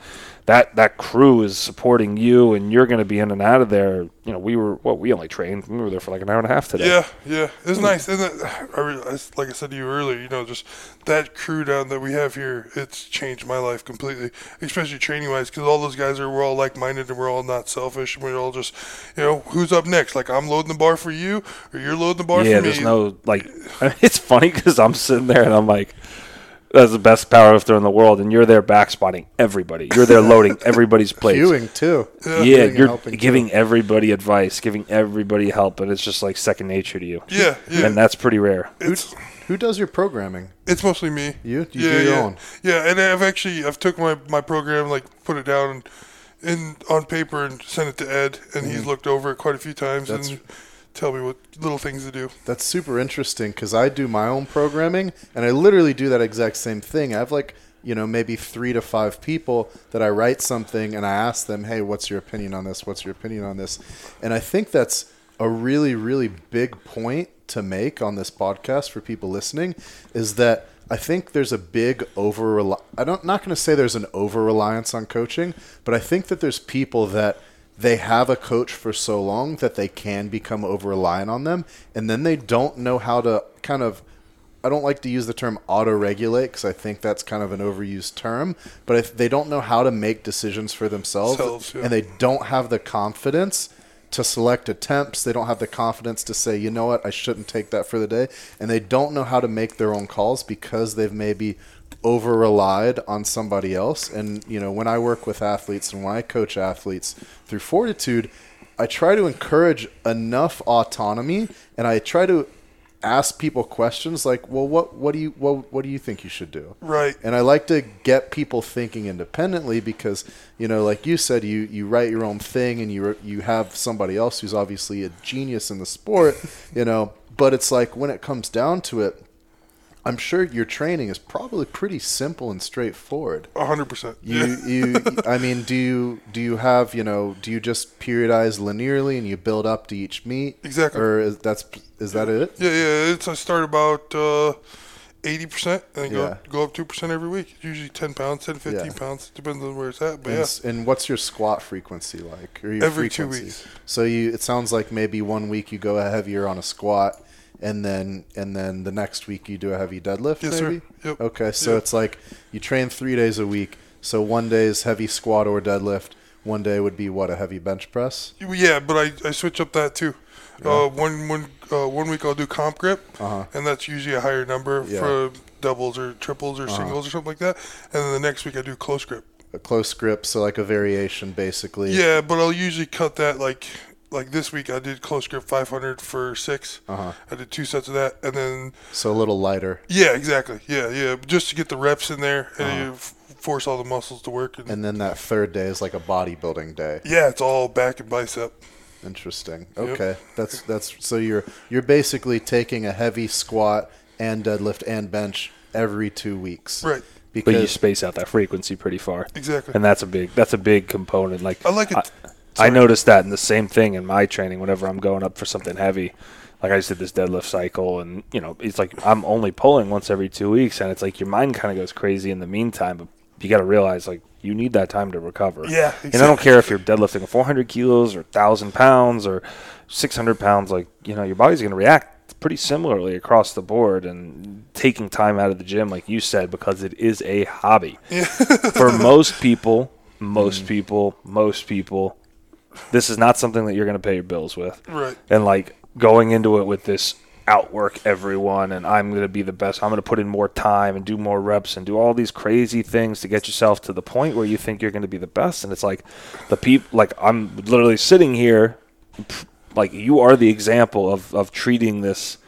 that that crew is supporting you, and you're going to be in and out of there. You know, we were what we only trained. We were there for like an hour and a half today. Yeah, yeah, it's nice. And that, I, re- I- like I said to you earlier, you know, just that crew down that we have here, it's changed my life completely, especially training wise, because all those guys are we're all like minded and we're all not selfish, and we're all just, you know, who's up next? Like I'm loading the bar for you, or you're loading the bar yeah, for me. there's no like. It's funny because I'm sitting there and I'm like, "That's the best powerlifter in the world," and you're there back spotting everybody. You're there loading everybody's plates. Queuing too. Yeah. yeah, you're helping, too. giving everybody advice, giving everybody help, and it's just like second nature to you. yeah, yeah. And that's pretty rare. it's Who does your programming? It's mostly me. You? You yeah, do your yeah. own? Yeah, and I've actually I've took my, my program like put it down in on paper and sent it to Ed, and he's looked over it quite a few times Mm-hmm. That's- and tell me what little things to do. That's super interesting because I do my own programming and I literally do that exact same thing. I have like, you know, maybe three to five people that I write something and I ask them, hey, what's your opinion on this? What's your opinion on this? And I think that's a really, really big point to make on this podcast for people listening is that I think there's a big over I don't not going to say there's an over reliance on coaching, but I think that there's people that they have a coach for so long that they can become over reliant on them and then they don't know how to kind of I don't like to use the term auto regulate because I think that's kind of an overused term, but if they don't know how to make decisions for themselves Selves, yeah. and they don't have the confidence to select attempts, they don't have the confidence to say, you know what, I shouldn't take that for the day, and they don't know how to make their own calls because they've maybe over relied on somebody else. And, you know, when I work with athletes and when I coach athletes through fortitude, I try to encourage enough autonomy and I try to ask people questions like, well, what, what do you, what, what do you think you should do? Right. And I like to get people thinking independently because, you know, like you said, you, you write your own thing and you, you have somebody else who's obviously a genius in the sport, you know, but it's like when it comes down to it, I'm sure your training is probably pretty simple and straightforward. A hundred percent. You, Yeah. you, I mean, do you, do you have, you know, do you just periodize linearly and you build up to each meet? Exactly. Or is that's, is that it? Yeah, yeah. It's I start about uh, eighty percent and go Yeah. go up two percent every week. Usually ten pounds, 10, 15 Yeah. pounds, depends on where it's at. But And, yeah, and what's your squat frequency like? Or your Every two frequency? weeks. So you, it sounds like maybe one week you go heavier on a squat, and then and then the next week you do a heavy deadlift. Yes, sir. Yep. Okay, so Yep. it's like you train three days a week. So one day is heavy squat or deadlift. One day would be what a heavy bench press. yeah. But I, I switch up that too. Uh, one one uh, one week I'll do comp grip, Uh-huh. and that's usually a higher number Yeah. for doubles or triples or singles or something like that. And then the next week I do close grip. A close grip, so like a variation basically. Yeah, but I'll usually cut that like like this week I did close grip 500 for 6 Uh-huh. I did two sets of that, and then So a little lighter. yeah, exactly, yeah, yeah, just to get the reps in there and you f- force all the muscles to work. And, Uh-huh. And then that third day is like a bodybuilding day. yeah, it's all back and bicep. Interesting. Okay. That's that's so you're you're basically taking a heavy squat and deadlift and bench every 2 weeks. Right. But you space out that frequency pretty far. Exactly. And that's a big that's a big component. Like I like it. I, Sorry. I noticed that in the same thing in my training whenever I'm going up for something heavy. Like I just did this deadlift cycle and you know, it's like I'm only pulling once every two weeks and it's like your mind kinda goes crazy in the meantime, but you gotta realize like you need that time to recover. Yeah, And I don't care if you're deadlifting 400 kilos or 1,000 pounds or 600 pounds. Like, you know, your body's going to react pretty similarly across the board. And taking time out of the gym, like you said, because it is a hobby. For most people, most mm. people, most people, this is not something that you're going to pay your bills with. Right. And like going into it with this outwork everyone and I'm going to be the best. I'm going to put in more time and do more reps and do all these crazy things to get yourself to the point where you think you're going to be the best. And it's like the people, like I'm literally sitting here, like you are the example of, of treating this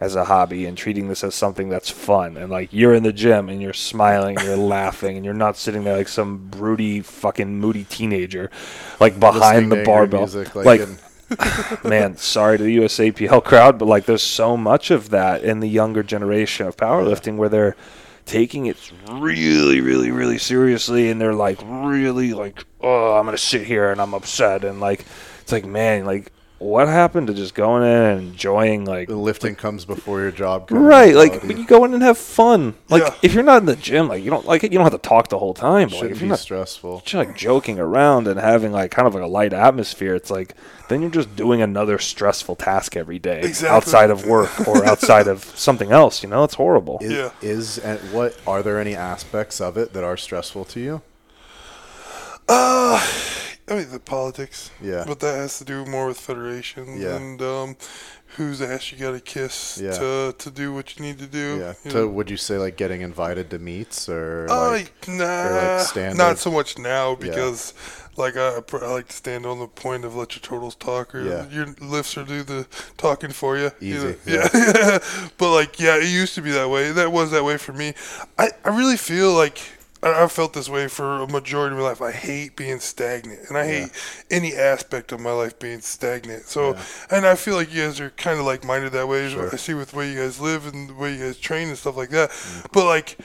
as a hobby and treating this as something that's fun. And like you're in the gym and you're smiling, and you're laughing, and you're not sitting there like some broody, fucking moody teenager, like behind the barbell. music, like, like in- man, sorry to the USAPL crowd, but like there's so much of that in the younger generation of powerlifting where they're taking it really, really, really seriously and they're like really like, oh, I'm gonna sit here and I'm upset and like it's like man, like what happened to just going in and enjoying like the lifting comes before your job. kind of Right, like mentality. but you go in and have fun. Like Yeah. if you're not in the gym, like you don't like it, you don't have to talk the whole time. But like, shouldn't if be you're not stressful. just like joking around and having like kind of like a light atmosphere, it's like then you're just doing another stressful task every day Exactly. outside of work or outside of something else. You know, it's horrible. Is, Yeah. is and what are there any aspects of it that are stressful to you? Uh, I mean the politics. Yeah. But that has to do more with federation Yeah. and um, whose ass you got to kiss Yeah. to to do what you need to do. Yeah. you To know? would you say like getting invited to meets or Uh, like nah, standard? not so much now because, like, I, I like to stand on the point of let your totals talk or Yeah. your lifts or do the talking for you. you Easy, know? Yeah. but like, yeah, it used to be that way. That was that way for me. I, I really feel like. I- I've felt this way for a majority of my life. I hate being stagnant, and I hate any aspect of my life being stagnant. So, and I feel like you guys are kind of like-minded that way. Sure. I see with the way you guys live and the way you guys train and stuff like that. Mm-hmm. But like,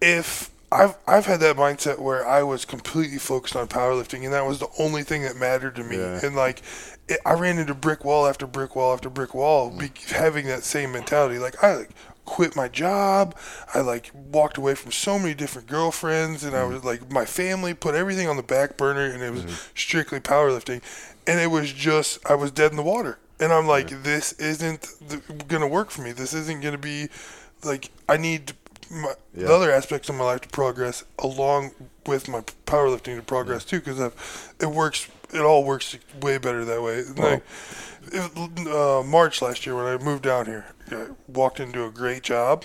if I've I've had that mindset where I was completely focused on powerlifting, and that was the only thing that mattered to me. Yeah. And like, it, I ran into brick wall after brick wall after brick wall, be, mm-hmm. having that same mentality. Like I like quit my job. I like walked away from so many different girlfriends, and I was like my family put everything on the back burner, and it was strictly powerlifting, and it was just I was dead in the water. And I'm like, this isn't gonna work for me. This isn't gonna be like I need my, Yeah. the other aspects of my life to progress along with my powerlifting to progress too because it works it all works way better that way like it, uh, march last year when i moved down here Uh, walked into a great job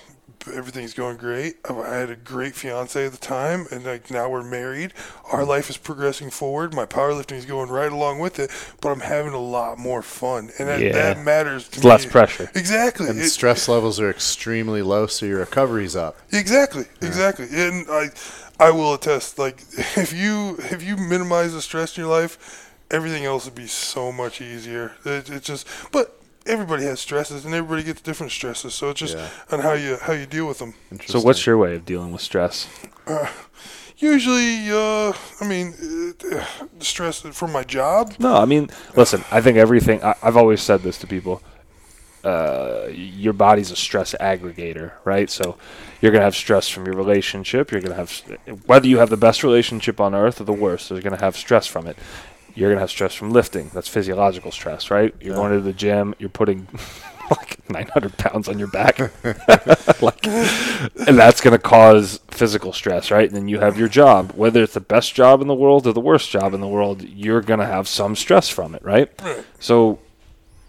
everything's going great i I had a great fiance at the time and like now we're married our mm-hmm. life is progressing forward my powerlifting is going right along with it but i'm having a lot more fun and that, Yeah. that matters to It's less pressure. exactly and It- stress levels are extremely low, so your recovery's up. Exactly, exactly. And I, I will attest. Like, if you if you minimize the stress in your life, everything else would be so much easier. It, it just, but everybody has stresses, and everybody gets different stresses. So it's just Yeah. on how you how you deal with them. So, what's your way of dealing with stress? Usually, uh, I mean, uh, stress from my job. No, I mean, listen, I think everything, I, I've always said this to people. Uh, your body's a stress aggregator, right? So you're going to have stress from your relationship. You're going to have, whether you have the best relationship on earth or the worst, you're going to have stress from it. You're going to have stress from lifting. That's physiological stress, right? You're Yeah. going to the gym, you're putting like 900 pounds on your back. like, and that's going to cause physical stress, right? And then you have your job. Whether it's the best job in the world or the worst job in the world, you're going to have some stress from it, right? So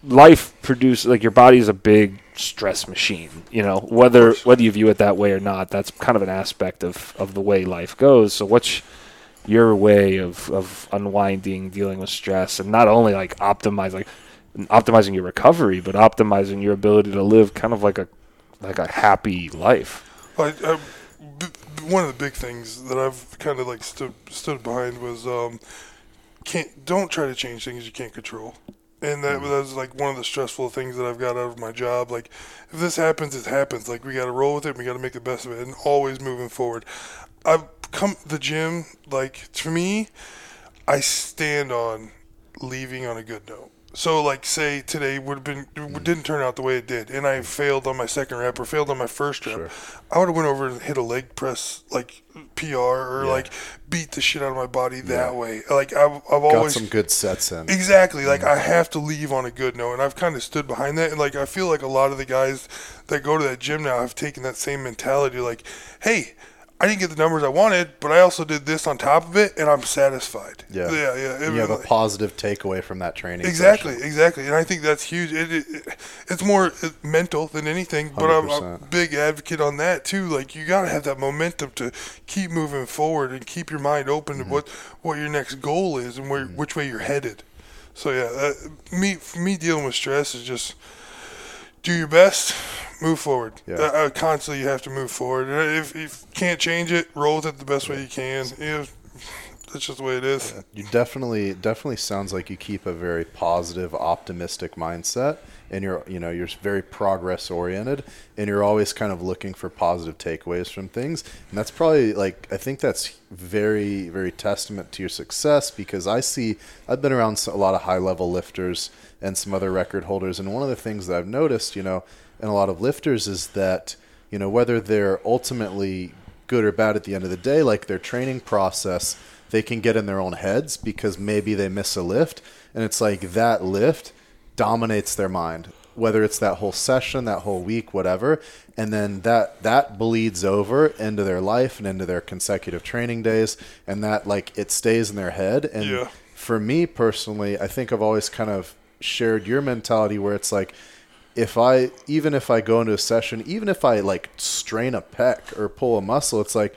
life produces like your body is a big stress machine you know whether whether you view it that way or not that's kind of an aspect of of the way life goes so what's your way of, of unwinding, dealing with stress, and not only like optimize like optimizing your recovery, but optimizing your ability to live kind of like a like a happy life. I, I, b- one of the big things that I've kind of like stood stood behind was um, can't don't try to change things you can't control. And that was like one of the stressful things that I've got out of my job. Like, if this happens, it happens. Like, we got to roll with it. We got to make the best of it, and always moving forward. I've come the gym. Like, to me, I stand on leaving on a good note. So, like, say today would have been mm. didn't turn out the way it did, and I failed on my second rep or failed on my first rep. I would have went over and hit a leg press like PR or like beat the shit out of my body that way. Like I've, I've Got always some good sets in. Exactly. Like mm. I have to leave on a good note, and I've kind of stood behind that. And like I feel like a lot of the guys that go to that gym now have taken that same mentality. Like, hey, I didn't get the numbers I wanted, but I also did this on top of it, and I'm satisfied. Yeah. yeah, yeah. And you have a positive takeaway from that training. Exactly, session. exactly, and I think that's huge. It, it, it- it's more uh, mental than anything, but I'm, I'm a big advocate on that too. Like you gotta have that momentum to keep moving forward and keep your mind open Mm-hmm. to what what your next goal is and where which way you're headed. So yeah, uh, me me dealing with stress is just do your best, move forward. Yeah. Uh, uh, constantly, you have to move forward. If, if you can't change it, roll with it the best way you can. Know, that's just the way it is. You definitely definitely sounds like you keep a very positive, optimistic mindset, and you're you know you're very progress oriented, and you're always kind of looking for positive takeaways from things, and that's probably like I think that's very very testament to your success because I see I've been around a lot of high level lifters and some other record holders, and one of the things that I've noticed, you know, in a lot of lifters is that you know whether they're ultimately good or bad at the end of the day, like their training process, they can get in their own heads because maybe they miss a lift. And it's like that lift dominates their mind, whether it's that whole session, that whole week, whatever. And then that, that bleeds over into their life and into their consecutive training days. And that, like, it stays in their head. And Yeah. for me personally, I think I've always kind of shared your mentality where it's like, if I even if I go into a session, even if I like strain a pec or pull a muscle, it's like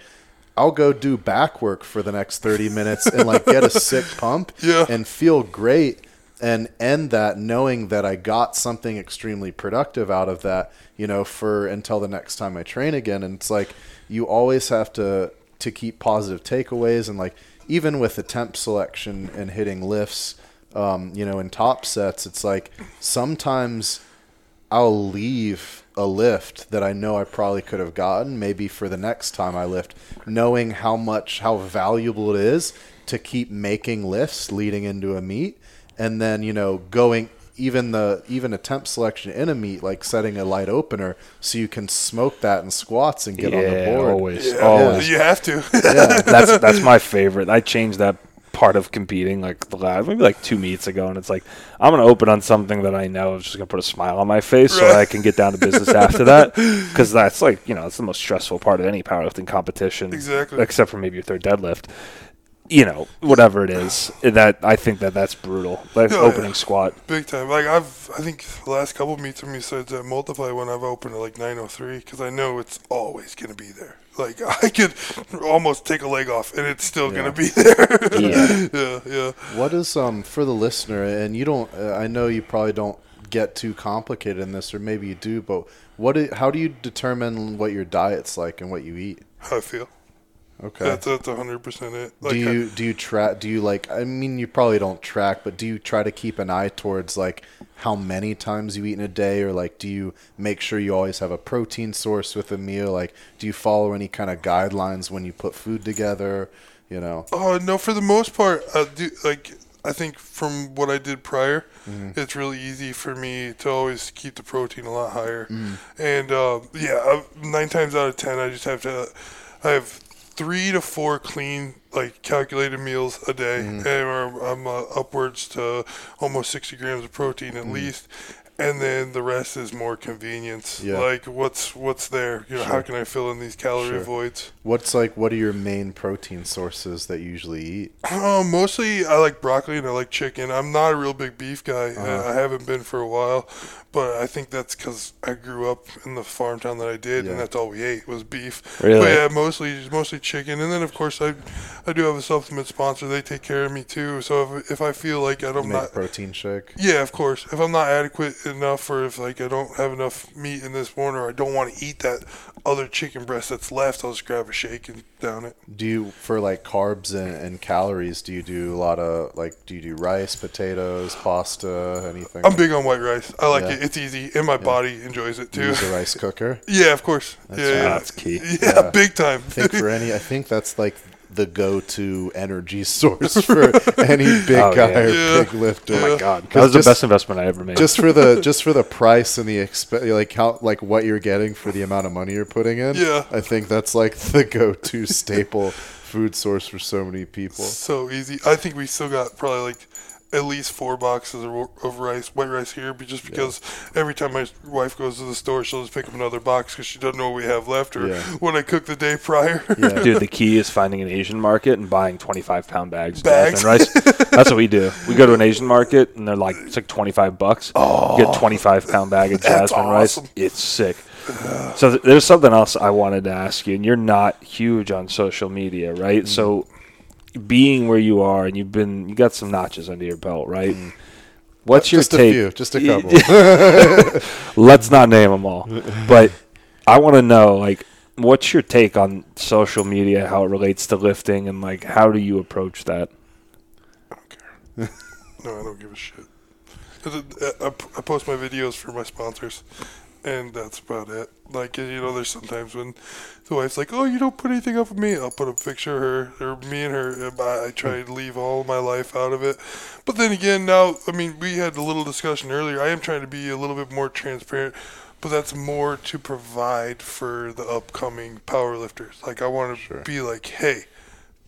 I'll go do back work for the next 30 minutes and like get a sick pump Yeah. and feel great and end that knowing that I got something extremely productive out of that, you know, for until the next time I train again. And it's like you always have to to keep positive takeaways and like even with attempt selection and hitting lifts, um, you know, in top sets, it's like sometimes I'll leave a lift that I know I probably could have gotten maybe for the next time I lift, knowing how much how valuable it is to keep making lifts leading into a meet, and then you know going even the even attempt selection in a meet like setting a light opener so you can smoke that in squats and get on the yeah, board. always, Yeah, always. you have to. yeah. that's that's my favorite. I changed that part of competing like the last maybe like two meets ago, and it's like I'm gonna open on something that I know is just gonna put a smile on my face, so I can get down to business after that. Because that's like you know it's the most stressful part of any powerlifting competition, Exactly. except for maybe your third deadlift. You know, whatever it is, that I think that that's brutal. Like Yeah, opening yeah. squat. Big time. Like I've, I think the last couple of meets of me besides that multiply when I've opened at like 903 because I know it's always gonna be there. Like I could almost take a leg off and it's still Yeah. gonna be there. Yeah. yeah, yeah. What is um for the listener? And you don't. Uh, I know you probably don't get too complicated in this, or maybe you do. But what? i- how do you determine what your diet's like and what you eat? How I feel. Okay. That's that's 100 percent it. Like do you do you track? Do you like? I mean, you probably don't track, but do you try to keep an eye towards like how many times you eat in a day, or like do you make sure you always have a protein source with a meal? Like, do you follow any kind of guidelines when you put food together? You know. Oh no, for the most part, I do like. I think from what I did prior, Mm-hmm. it's really easy for me to always keep the protein a lot higher. Mm. And uh, yeah, nine times out of ten, I just have to. I have three to four clean, like calculated meals a day, Mm-hmm. and I'm, uh, upwards to almost sixty grams of protein at least. And then the rest is more convenience. Yeah. Like what's what's there? You know, how can I fill in these calorie Sure. voids? What's like? What are your main protein sources that you usually eat? Uh, mostly, I like broccoli and I like chicken. I'm not a real big beef guy. Uh-huh. I haven't been for a while, But I think that's because I grew up in the farm town that I did, Yeah. and that's all we ate was beef. Really? But yeah, mostly mostly chicken, and then of course I I do have a supplement sponsor. They take care of me too. So if, if I feel like I'm Make not protein shake. yeah, of course. If I'm not adequate enough, or if like I don't have enough meat in this one, or I don't want to eat that other chicken breast that's left, I'll just grab a shake and down it. Do you for like carbs and, and calories? Do you do a lot of like? Do you do rice, potatoes, pasta, anything? I'm big on white rice. I like Yeah. it. It's easy, and my body enjoys it Do you too. use a rice cooker. yeah, of course. That's yeah, right. yeah. That's key. Yeah, Yeah. big time. I think for any, I think that's like the go-to energy source for any oh, big Oh, guy yeah. or Yeah. big lifter. Oh my God, that was the best investment I ever made. just for the just for the price and the exp like how like what you're getting for the amount of money you're putting in. Yeah. I think that's like the go-to staple food source for so many people. so easy. I think we still got probably like at least four boxes of, of rice, white rice here, but just because every time my wife goes to the store, she'll just pick up another box because she doesn't know what we have left, or Yeah. what I cooked the day prior. Yeah. Dude, the key is finding an Asian market and buying 25 pound bags. of Bags? jasmine rice. That's what we do. We go to an Asian market and they're like, it's like 25 bucks. Get 25 pound bag of jasmine rice. It's sick. So th- there's something else I wanted to ask you, and you're not huge on social media, right? So being where you are and you've been, you got some notches under your belt, right? Mm. What's your just a take? few, just a couple. Let's not name them all, but I want to know like what's your take on social media, how it relates to lifting, and like how do you approach that? I don't care. No, I don't give a shit. I, uh, I- I post my videos for my sponsors, and that's about it. Like you know, there's sometimes when the wife's like, "Oh, you don't put anything up of me," I'll put a picture of her or me and her. And I, I try to leave all my life out of it. But then again, now I mean, we had a little discussion earlier. I am trying to be a little bit more transparent. But that's more to provide for the upcoming powerlifters. Like I want to Sure. be like, hey,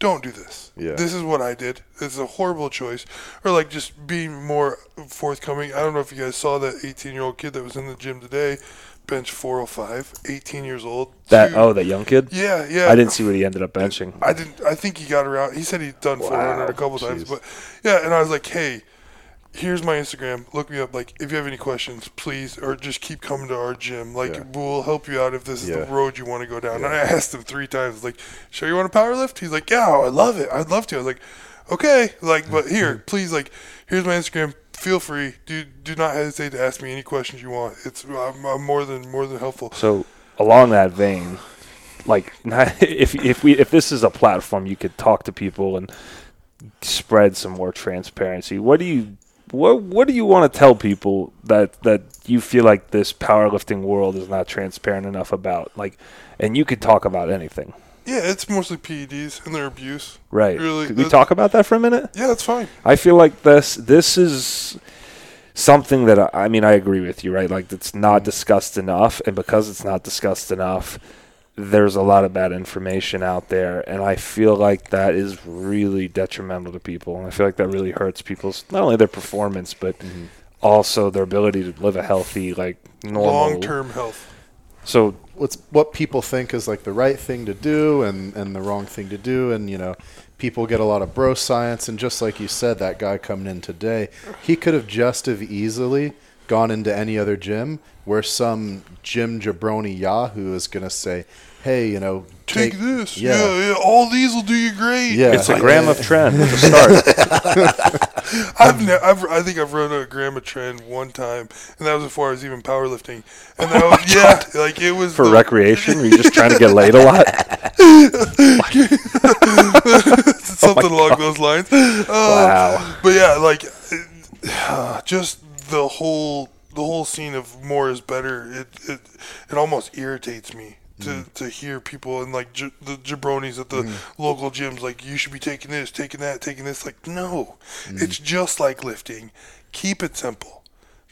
don't do this. Yeah. This is what I did. This is a horrible choice. Or like just being more forthcoming. I don't know if you guys saw that 18 year old kid that was in the gym today, bench 405, 18 years old. That Dude. oh, that young kid. yeah, yeah. I didn't see what he ended up benching. I didn't. I think he got around. He said he'd done 400 a couple times, but yeah. And I was like, hey, here's my Instagram. Look me up. Like, if you have any questions, please, or just keep coming to our gym. Like, Yeah. we'll help you out if this is Yeah. the road you want to go down. And I asked him three times, like, sure you want to power lift? He's like, yeah, I love it. I'd love to. I was like, okay. Like, but mm-hmm. here, please, like, here's my Instagram. Feel free. Do do not hesitate to ask me any questions you want. It's I'm, I'm more than more than helpful. So along that vein, like if if we if this is a platform you could talk to people and spread some more transparency, what do you what what do you want to tell people that that you feel like this powerlifting world is not transparent enough about? Like, and you could talk about anything, Yeah, it's mostly PEDs and their abuse. right? Really, could we talk about that for a minute? Yeah, that's fine. I feel like this this is something that I, I mean I agree with you, right? Like it's not discussed enough, and because it's not discussed enough, there's a lot of bad information out there, and I feel like that is really detrimental to people, and I feel like that really hurts people's not only their performance but mm-hmm. also their ability to live a healthy, like normal Long term health. So what's what people think is like the right thing to do and and the wrong thing to do and you know people get a lot of bro science and just like you said that guy coming in today he could have just have easily gone into any other gym where some gym jabroni yahoo is going to say hey you know Take, this. yeah. Yeah. yeah, All these will do you great. Yeah. it's a gram of tren to start. I've, ne- I've I think I've run a gram of tren one time, and that was before I was even powerlifting. And that was yeah, like it was For the- recreation, were you just trying to get laid a lot? something along those lines. Uh, Wow. But yeah, like uh, just the whole the whole scene of more is better. It it it almost irritates me. To, mm. to hear people and like j- the jabronis at the mm. local gyms like you should be taking this taking that taking this like no. Mm. It's just like lifting. Keep it simple.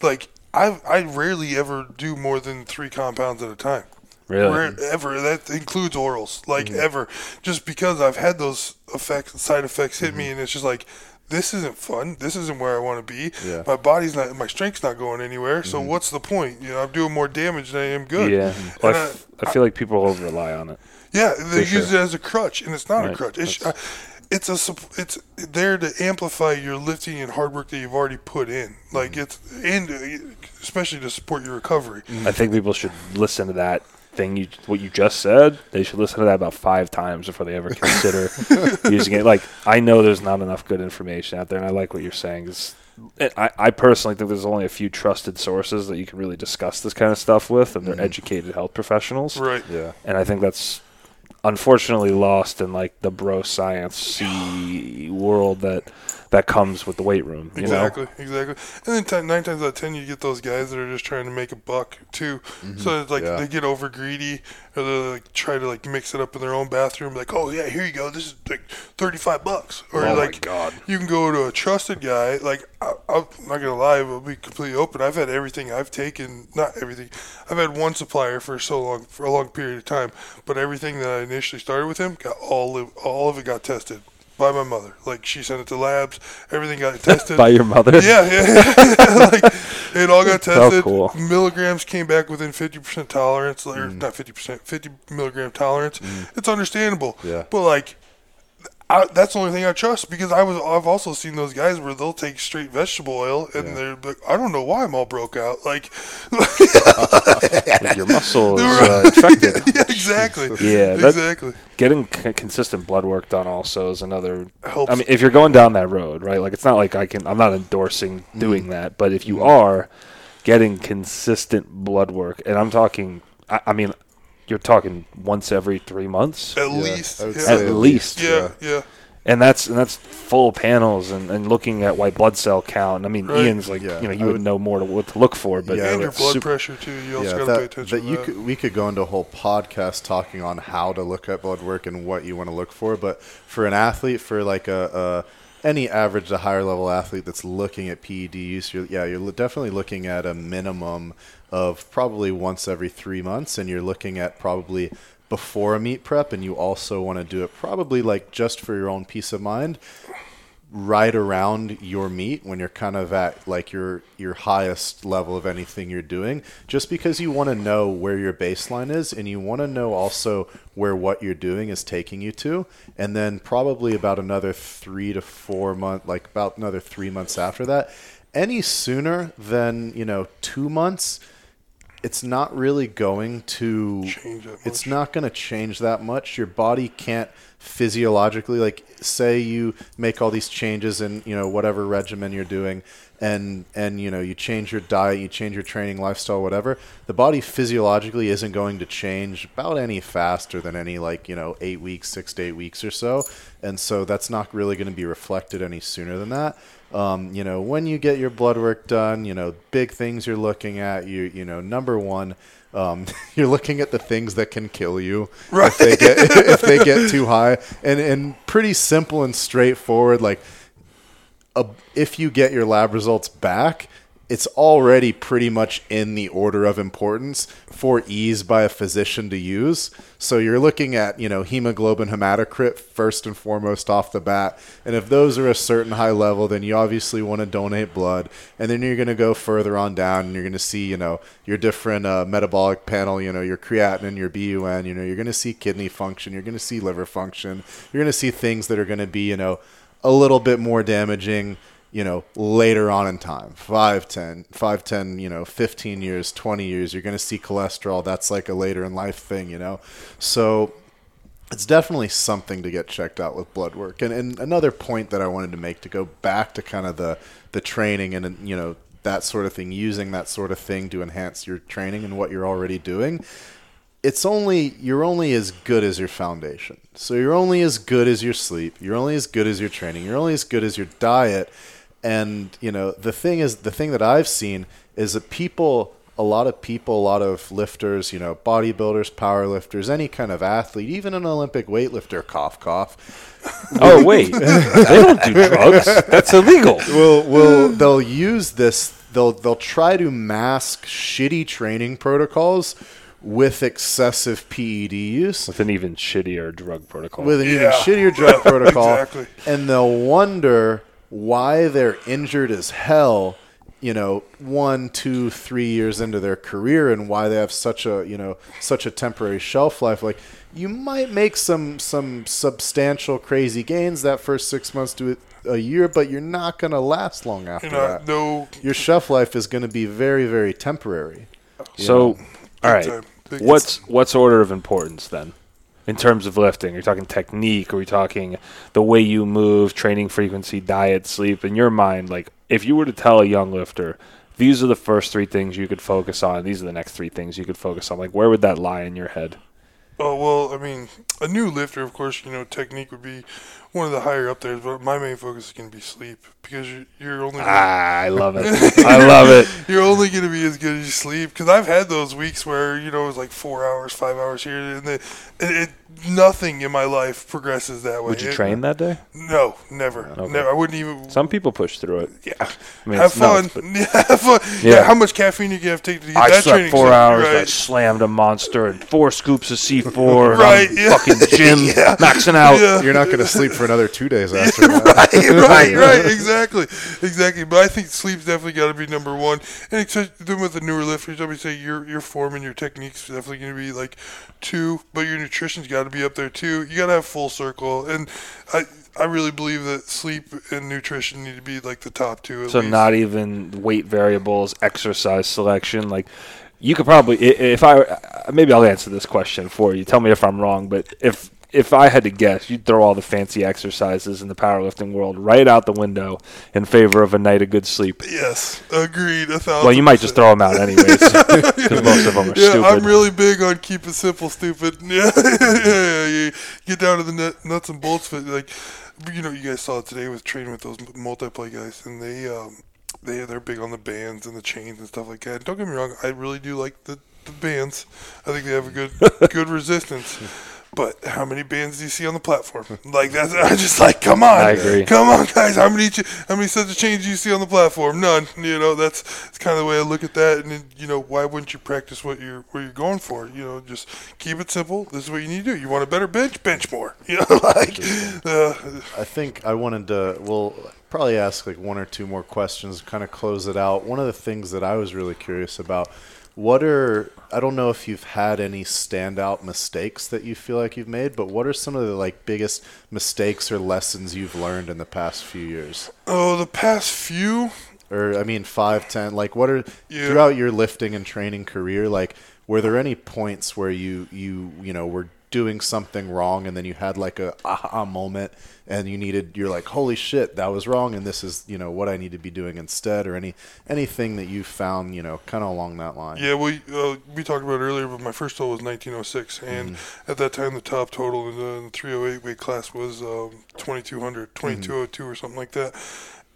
Like I I rarely ever do more than three compounds at a time. Really? Rare- ever. That includes orals. Like ever. Just because i've had those effects side effects hit mm-hmm. me and it's just like this isn't fun this isn't where i want to be Yeah. my body's not my strength's not going anywhere so what's the point you know i'm doing more damage than i am good Yeah. Well, I, I- f- I feel like people over rely on it. yeah, they For use sure. it as a crutch, and it's not a crutch. It's, uh, it's a it's there to amplify your lifting and hard work that you've already put in. Like Mm-hmm. it's and uh, especially to support your recovery. I think people should listen to that thing you what you just said. They should listen to that about five times before they ever consider using it. Like I know there's not enough good information out there, and I like what you're saying. 'cause I, I personally think there's only a few trusted sources that you can really discuss this kind of stuff with, and they're mm-hmm. educated health professionals. Right. Yeah. And I think that's unfortunately lost in like the bro science world that that comes with the weight room. You Exactly, know? exactly. And then ten, nine times out of ten, you get those guys that are just trying to make a buck too. Mm-hmm. So it's like Yeah. they get over greedy, or they like try to like mix it up in their own bathroom. Like, oh yeah, here you go. This is like thirty-five bucks. Or Oh like, God. you can go to a trusted guy. Like, I, I'm not gonna lie, I'll be completely open. I've had everything I've taken, not everything. I've had one supplier for so long, for a long period of time. But everything that I initially started with him, got all all of it got tested. By my mother, like she sent it to labs, everything got tested. By your mother. Yeah, yeah. like it all got oh, tested. So cool. Milligrams came back within fifty percent tolerance, or mm. not fifty percent, fifty milligram tolerance. Mm. It's understandable. Yeah. But like, I, that's the only thing I trust because I was I've also seen those guys where they'll take straight vegetable oil and they're like, I don't know why I'm all broke out. Like, your muscle is uh, infected. yeah, exactly. Yeah, that- exactly. Getting c- consistent blood work done also is another. Helps. I mean, if you're going down that road, right? Like, it's not like I can. I'm not endorsing doing that, but if you are getting consistent blood work, and I'm talking, I, I mean, you're talking once every three months, At Yeah, least, yeah. At least. yeah, yeah. and that's and that's full panels and, and looking at white blood cell count. I mean, Right. Ian's like, Yeah, you know, I you would, would- know more to what to look for, but Yeah, and your it's blood super- pressure too. You also yeah, got to pay attention that to you that. could we could go into a whole podcast talking on how to look at blood work and what you want to look for. But for an athlete, for like a, a any average to higher level athlete that's looking at PED use, you're, yeah, you're definitely looking at a minimum of probably once every three months, and you're looking at probably before a meet prep, and you also want to do it probably like just for your own peace of mind right around your meet when you're kind of at like your your highest level of anything you're doing just because you want to know where your baseline is and you want to know also where what you're doing is taking you to. And then probably about another 3 to 4 month like about another 3 months after that any sooner than you know 2 months it's not really going to it's not going to change that much. Your body can't physiologically like say you make all these changes in you know whatever regimen you're doing and and you know you change your diet you change your training lifestyle whatever the body physiologically isn't going to change about any faster than any like you know eight weeks six to eight weeks or so. And so that's not really going to be reflected any sooner than that. Um, you know when you get your blood work done you know big things you're looking at you you know number one um, you're looking at the things that can kill you if they get if they get too high. And and pretty simple and straightforward like a, if you get your lab results back, it's already pretty much in the order of importance for ease by a physician to use. So you're looking at, you know, hemoglobin hematocrit first and foremost off the bat. And if those are a certain high level, then you obviously want to donate blood. And then you're going to go further on down and you're going to see, you know, your different uh, metabolic panel, you know, your creatinine, your BUN, you know, you're going to see kidney function, you're going to see liver function, you're going to see things that are going to be, you know, a little bit more damaging, you know, later on in time. 5, 10, 5, 10, you know, 15 years, 20 years, you're going to see cholesterol. That's like a later in life thing, you know. So it's definitely something to get checked out with blood work. And, and another point that I wanted to make to go back to kind of the, the training and, you know, that sort of thing, using that sort of thing to enhance your training and what you're already doing it's only you're only as good as your foundation. So you're only as good as your sleep. You're only as good as your training. You're only as good as your diet. And you know the thing is the thing that I've seen is that people, a lot of people, a lot of lifters, you know, bodybuilders, power lifters, any kind of athlete, even an Olympic weightlifter, cough cough, oh wait, they don't do drugs. That's illegal. will will they'll use this they'll they'll try to mask shitty training protocols with excessive PED use With an even shittier drug protocol. with an even shittier drug protocol Exactly. and they'll wonder why they're injured as hell you know, one, two, three years into their career and why they have such a, you know, such a temporary shelf life. Like you might make some some substantial crazy gains that first six months to a year, but you're not going to last long after You know, that. no. Your shelf life is going to be very, very temporary. So, all right, what's what's order of importance then, in terms of lifting? Are you talking technique? Are we talking the way you move, training frequency, diet, sleep? In your mind, like if you were to tell a young lifter, these are the first three things you could focus on. These are the next three things you could focus on. Like where would that lie in your head? Oh well, I mean, a new lifter, of course, you know, technique would be one of the higher up there. But my main focus is going to be sleep because you're, you're only gonna, Ah, I love it. I love it. you're only going to be as good as you sleep. Because I've had those weeks where you know it was like four hours, five hours here, and it, it, it nothing in my life progresses that way. Would you It- train that day? No, never, Okay. never. I wouldn't even. Some people push through it. yeah, I mean, have it's nuts, fun. but- Yeah, have fun. Yeah. Yeah. how much caffeine you have to take to get I that slept training? four set, hours. I slammed a monster and four scoops of C4. and Right, I'm yeah. fucking gym Yeah. maxing out. Yeah. You're not going to sleep for another two days after that. right, right, right. Exactly, exactly. But I think sleep's definitely got to be number one. And except then with the newer lifters, I would say your your form and your technique's definitely going to be like two, but your nutrition's got to be up there too. You got to have full circle, and I I really believe that sleep and nutrition need to be like the top two. At So least. not even weight variables, exercise selection. Like you could probably, if I uh, maybe I'll answer this question for you. Tell me if I'm wrong, but if if I had to guess, you'd throw all the fancy exercises in the powerlifting world right out the window in favor of a night of good sleep. Yes, agreed. A thousand. Well, you might just throw them out anyways, because most of them are Yeah, stupid. I'm really big on keep it simple, stupid. Yeah, yeah, yeah, yeah. Get down to the nuts and bolts of it. Like, you know, you guys saw it today with training with those multiply guys, and they, um, they, they're big on the bands and the chains and stuff like that. Don't get me wrong, I really do like the, the bands. I think they have a good, good resistance. But how many bands do you see on the platform? Like that's I'm just like, come on, I agree. come on, guys. How many ch- how many sets of chains do you see on the platform? None. You know, that's that's kind of the way I look at that. And then, you know, why wouldn't you practice what you're what you're going for? You know, just keep it simple. This is what you need to do. You want a better bench, bench more. You know, like uh, I think I wanted to. We'll probably ask like one or two more questions, kind of close it out. One of the things that I was really curious about. What are I don't know if you've had any standout mistakes that you feel like you've made, but what are some of the like biggest mistakes or lessons you've learned in the past few years? oh, the past few. Or I mean, five, ten. Like, what are Yeah. throughout your lifting and training career? Like, were there any points where you you you know were doing something wrong, and then you had like a aha moment, and you needed you're like, holy shit, that was wrong, and this is you know what I need to be doing instead, or any anything that you found you know kind of along that line. Yeah, we uh, we talked about earlier, but my first total was 1906, and at that time the top total in the 308 weight class was um, 2200, 2202 or something like that.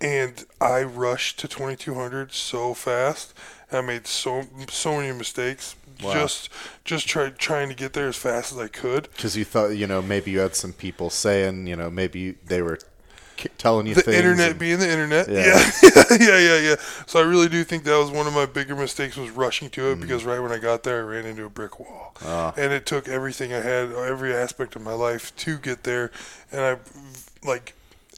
And I rushed to 2200 so fast. I made so so many mistakes. Wow. Just just try, trying to get there as fast as I could. Because you thought you know maybe you had some people saying you know maybe they were k- telling you the things. internet and- being the internet. Yeah. Yeah. yeah, yeah, yeah, So I really do think that was one of my bigger mistakes was rushing to Mm. it because right when I got there, I ran into a brick wall, Ah. and it took everything I had, every aspect of my life to get there, and I like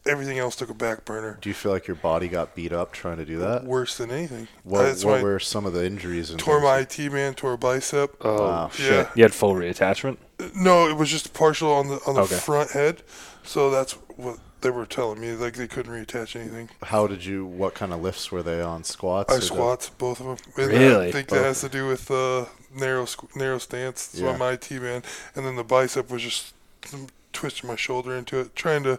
everything else took a back burner. do you feel like your body got beat up trying to do that? Worse than anything. What, That's what were some of the injuries? And tore my IT man, tore a bicep. Oh, Wow, yeah. shit. you had full reattachment. No, it was just partial on the on the Okay. front head. So that's what they were telling me. Like they couldn't reattach anything. How did you? What kind of lifts were they on? Squats? I or the- squats both of them. And Really? I think that has to do with uh, narrow narrow stance. So Yeah. I'm IT man, and then the bicep was just twisting my shoulder into it, trying to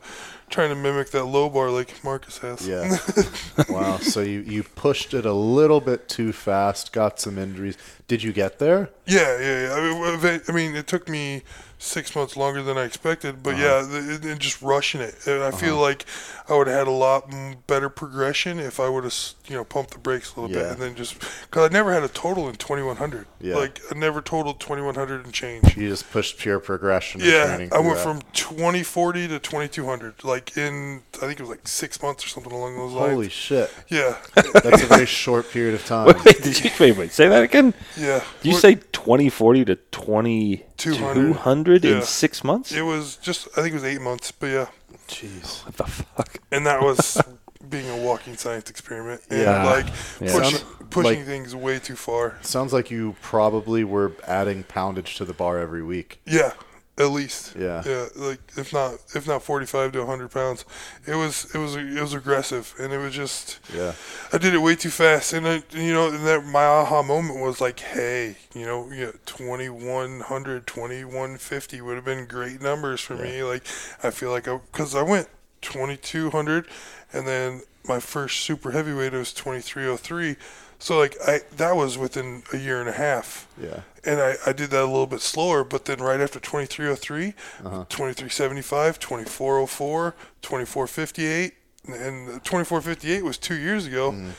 trying to mimic that low bar like Marcus has. Yeah. wow. So you you pushed it a little bit too fast. Got some injuries. Did you get there? Yeah, yeah, yeah. I mean, I mean, it took me six months longer than I expected, but uh-huh. yeah, the, it, it just rushing it. And I feel uh-huh. like I would have had a lot better progression if I would have, you know, pumped the brakes a little Yeah. bit and then just because I never had a total in 2100. Yeah. Like I never totaled 2100 and change. You just pushed pure progression. Yeah, I went that. from 2040 to 2200, like in I think it was like six months or something along those lines. Holy shit! Yeah, That's a very short period of time. Wait, wait, did you wait? Wait, say that again. yeah. Did you What- say twenty forty to twenty two 200. hundred in Yeah. six months? It was just I think it was eight months, but yeah. Jeez. What the fuck? and that was being a walking science experiment and Yeah. like Yeah. pushing, Sounds pushing like- things way too far. Sounds like you probably were adding poundage to the bar every week. Yeah, at least. Yeah. Yeah, like if not if not 45 to 100 pounds. It was it was it was aggressive and it was just Yeah. I did it way too fast, and I, you know, and that my aha moment was like, hey, you know, yeah, 2100, 2150 would have been great numbers for me. Like, I feel like I, because I went 2200, and then my first super heavyweight was 2303. So like I that was within a year and a half. Yeah. And I, I did that a little bit slower, but then right after 2303, Uh-huh. 2375, 2404, 2458, and 2458 was two years ago. Mm-hmm.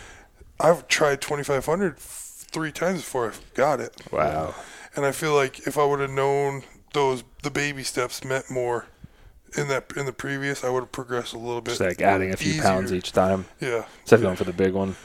I've tried 2500 three times before I got it. Wow. And I feel like if I would have known those the baby steps meant more in that in the previous, I would have progressed a little bit. Just like adding a few easier. pounds each time Yeah. instead of going for the big one.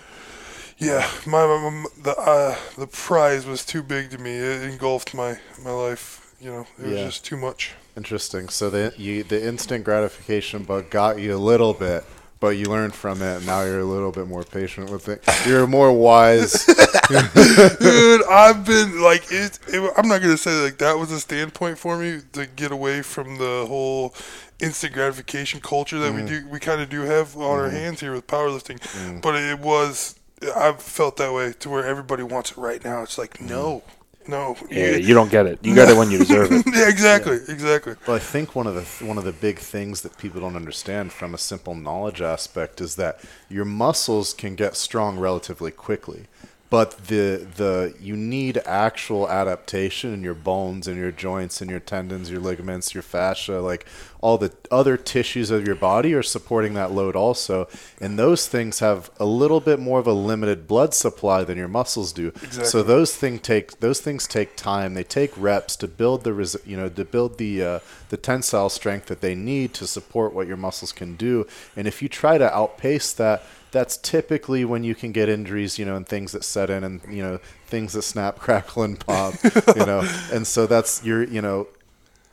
Yeah, my, my, my the uh, the prize was too big to me. It engulfed my my life. You know, it was Yeah. just too much. Interesting. So the you the instant gratification bug got you a little bit, but you learned from it. And now you're a little bit more patient with it. You're more wise. Dude, I've been like it, it. I'm not gonna say like that was a standpoint for me to get away from the whole instant gratification culture that we mm. do. We kind of do have on our mm-hmm. hands here with powerlifting, mm. but it was. I've felt that way to where everybody wants it right now. It's like no, no. Yeah, you don't get it. You get it when you deserve it. yeah, exactly, exactly. Well, I think one of the one of the big things that people don't understand from a simple knowledge aspect is that your muscles can get strong relatively quickly, but the the you need actual adaptation in your bones and your joints and your tendons, your ligaments, your fascia, like all the other tissues of your body are supporting that load also, and those things have a little bit more of a limited blood supply than your muscles do. exactly. So those thing take those things take time. They take reps to build the resi- you know to build the uh, the tensile strength that they need to support what your muscles can do. And if you try to outpace that, that's typically when you can get injuries, you know, and things that set in, and you know things that snap, crackle, and pop, you know. And so that's your you know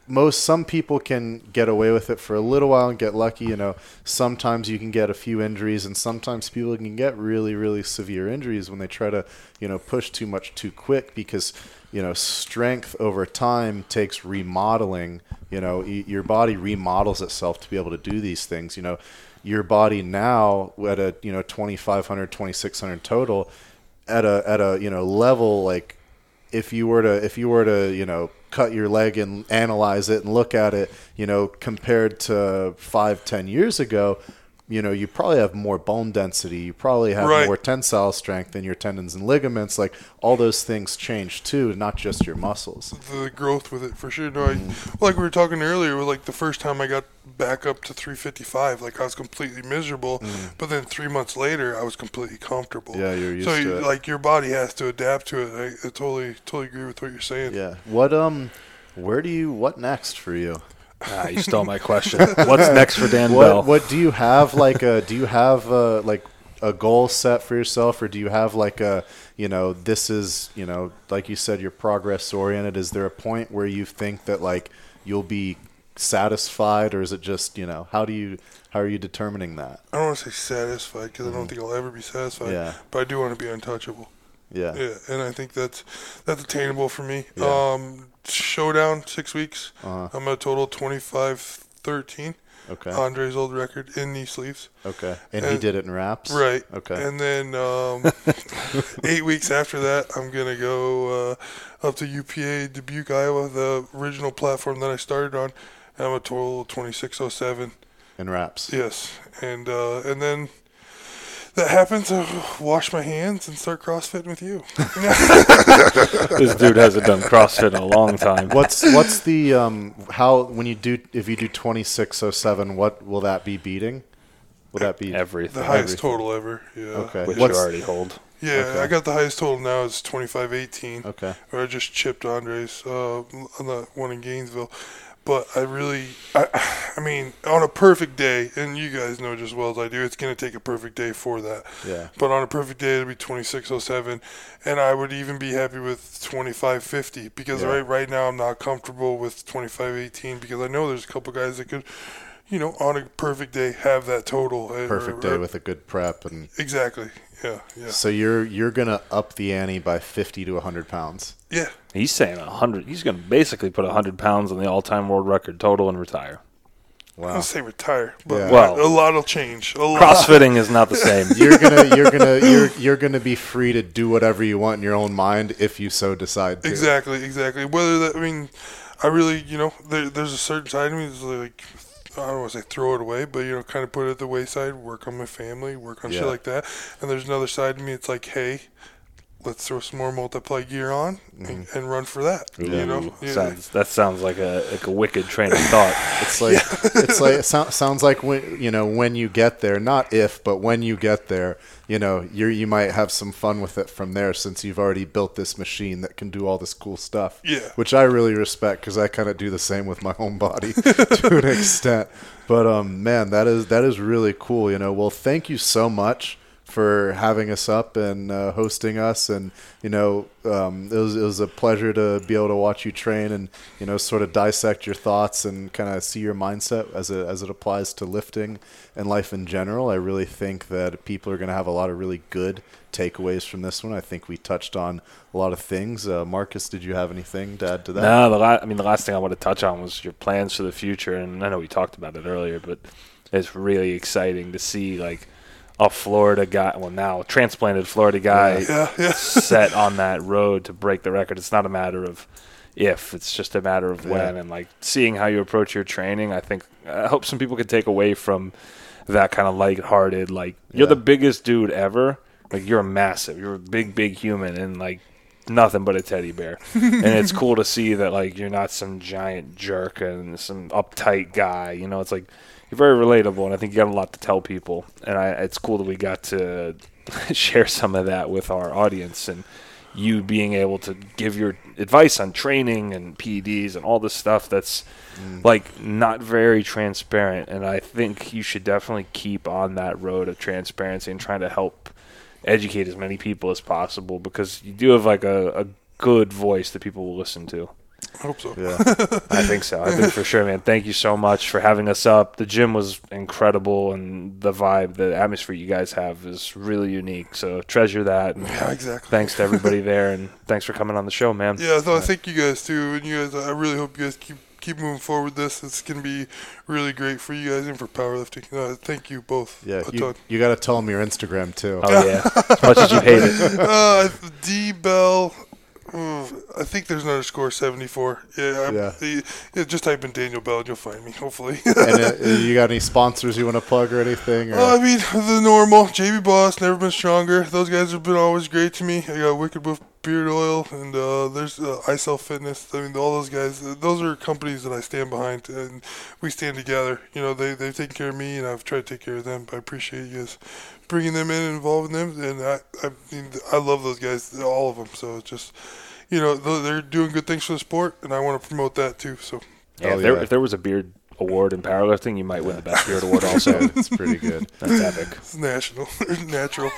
most some people can get away with it for a little while and get lucky you know. Sometimes you can get a few injuries and sometimes people can get really really severe injuries when they try to you know push too much too quick because you know strength over time takes remodeling you know. Y- your body remodels itself to be able to do these things you know your body now at a you know 2500 2600 total at a at a you know level like if you were to if you were to you know cut your leg and analyze it and look at it you know compared to five ten years ago you know you probably have more bone density you probably have Right. more tensile strength in your tendons and ligaments like all those things change too not just your muscles the growth with it for sure. No, I, like we were talking earlier, like the first time I got back up to 355, like I was completely miserable, but then three months later, I was completely comfortable. Yeah, you're used so to you, it. like your body has to adapt to it. I, I totally, totally agree with what you're saying. yeah what um where do you what next for you Ah, you stole my question. What's next for Dan Bell? what what do you have like a do you have uh like a goal set for yourself or do you have like a you know this is you know like you said you're progress oriented is there a point where you think that like you'll be satisfied or is it just you know how do you how are you determining that I don't want to say satisfied because I don't think I'll ever be satisfied. Mm-hmm. Yeah. But I do want to be untouchable. Yeah Yeah, and I think that's that's attainable for me. Yeah. Um, showdown six weeks. Uh-huh. I'm at a total 25 13. okay Andre's old record in knee sleeves. okay and he did it in wraps Right. okay And then um, eight weeks after that, I'm gonna go uh, up to UPA Dubuque, Iowa, the original platform that I started on. And I'm a total 2607. in wraps Yes, and uh, and then that happens. I'll wash my hands and start CrossFitting with you. this dude hasn't done CrossFit in a long time. what's what's the um how when you do if you do 2607 what will that be beating will that be Everything. The highest Everything. total ever. Yeah. okay Which what's you already hold. Yeah, Okay. I got the highest total now is 2518. okay Or I just chipped Andres uh, on the one in Gainesville. But I really, I, I mean, on a perfect day, and you guys know just as well as I do, it's going to take a perfect day for that. yeah But on a perfect day, it'd be 2607, and I would even be happy with 2550 because Yeah. right right now I'm not comfortable with 2518 because I know there's a couple guys that could, you know, on a perfect day, have that total. Perfect day with a good prep, and exactly. Yeah, yeah, so you're you're gonna up the ante by fifty to hundred pounds. Yeah. He's saying a hundred. He's going to basically put hundred pounds on the all-time world record total and retire. I Wow. don't say retire, but Yeah. Well- a lot will change. A lot. CrossFitting is not the same. You're gonna you're gonna you're you're gonna be free to do whatever you want in your own mind if you so decide to. Exactly, exactly. Whether that, I mean, I really, you know, there, there's a certain side of me that's like, I don't want to say throw it away, but, you know, kind of put it at the wayside, work on my family, work on Yeah. shit like that. And there's another side of me, it's like, hey, let's throw some more multiply gear on and, and run for that. You know? Ooh, Yeah. sounds, that sounds like a like a wicked train of thought. It's like it's like it sou- sounds like when you know when you get there, not if, but when you get there, you know you you might have some fun with it from there since you've already built this machine that can do all this cool stuff. Yeah. which I really respect because I kind of do the same with my own body to an extent. But um, man, that is that is really cool. You know, well, thank you so much for having us up and uh, hosting us. And you know um, it, was, it was a pleasure to be able to watch you train and you know sort of dissect your thoughts and kind of see your mindset as it, as it applies to lifting and life in general. I really think that people are going to have a lot of really good takeaways from this one. I think we touched on a lot of things. Uh, Marcus did you have anything to add to that? No, the la- I mean the last thing I want to touch on was your plans for the future, and I know we talked about it earlier, but it's really exciting to see like a Florida guy, well now transplanted Florida guy, Yeah, yeah. set on that road to break the record. It's not a matter of if, it's just a matter of when, and like seeing how you approach your training. I think I hope some people can take away from that kind of lighthearted, like you're the biggest dude ever. Like you're massive. You're a big, big human, and like nothing but a teddy bear. and it's cool to see that like you're not some giant jerk and some uptight guy. You know, it's like you're very relatable, and I think you got a lot to tell people. And I, it's cool that we got to share some of that with our audience and you being able to give your advice on training and PEDs and all this stuff that's mm. like not very transparent and I think you should definitely keep on that road of transparency and trying to help educate as many people as possible because you do have like a, a good voice that people will listen to. I hope so. yeah I think so. I think for sure, man. Thank you so much for having us up. The gym was incredible, and the vibe, the atmosphere you guys have is really unique. So treasure that. And Yeah, exactly. thanks to everybody there, and thanks for coming on the show, man. Yeah, so I thank you guys too, and you guys. I really hope you guys keep keep moving forward with this. It's gonna be really great for you guys and for powerlifting. Uh, thank you both. yeah you, you got to tell them your Instagram too Oh yeah, as much as you hate it. uh, D Bell. Uh, I think there's an underscore 74. Yeah, Yeah. the- yeah, just type in Daniel Bell and you'll find me, hopefully. and uh, you got any sponsors you want to plug or anything or? Uh, I mean, the normal. JB Boss, Never Been Stronger. Those guys have been always great to me. I got Wicked Wolf Beard Oil, and uh, there's uh, iCell Fitness. I mean, all those guys, uh, those are companies that I stand behind, and we stand together. You know, they, they've taken care of me, and I've tried to take care of them. I appreciate you guys bringing them in and involving them, and I, I mean, I love those guys, all of them. So it's just, you know, they're doing good things for the sport, and I want to promote that too. So Yeah, Oh, if, there, yeah. if there was a beard award in powerlifting, you might win the best beard award. Also, it's pretty good. that's epic. it's national, natural.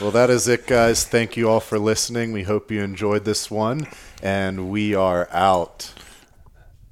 Well, that is it, guys. Thank you all for listening. We hope you enjoyed this one, and we are out.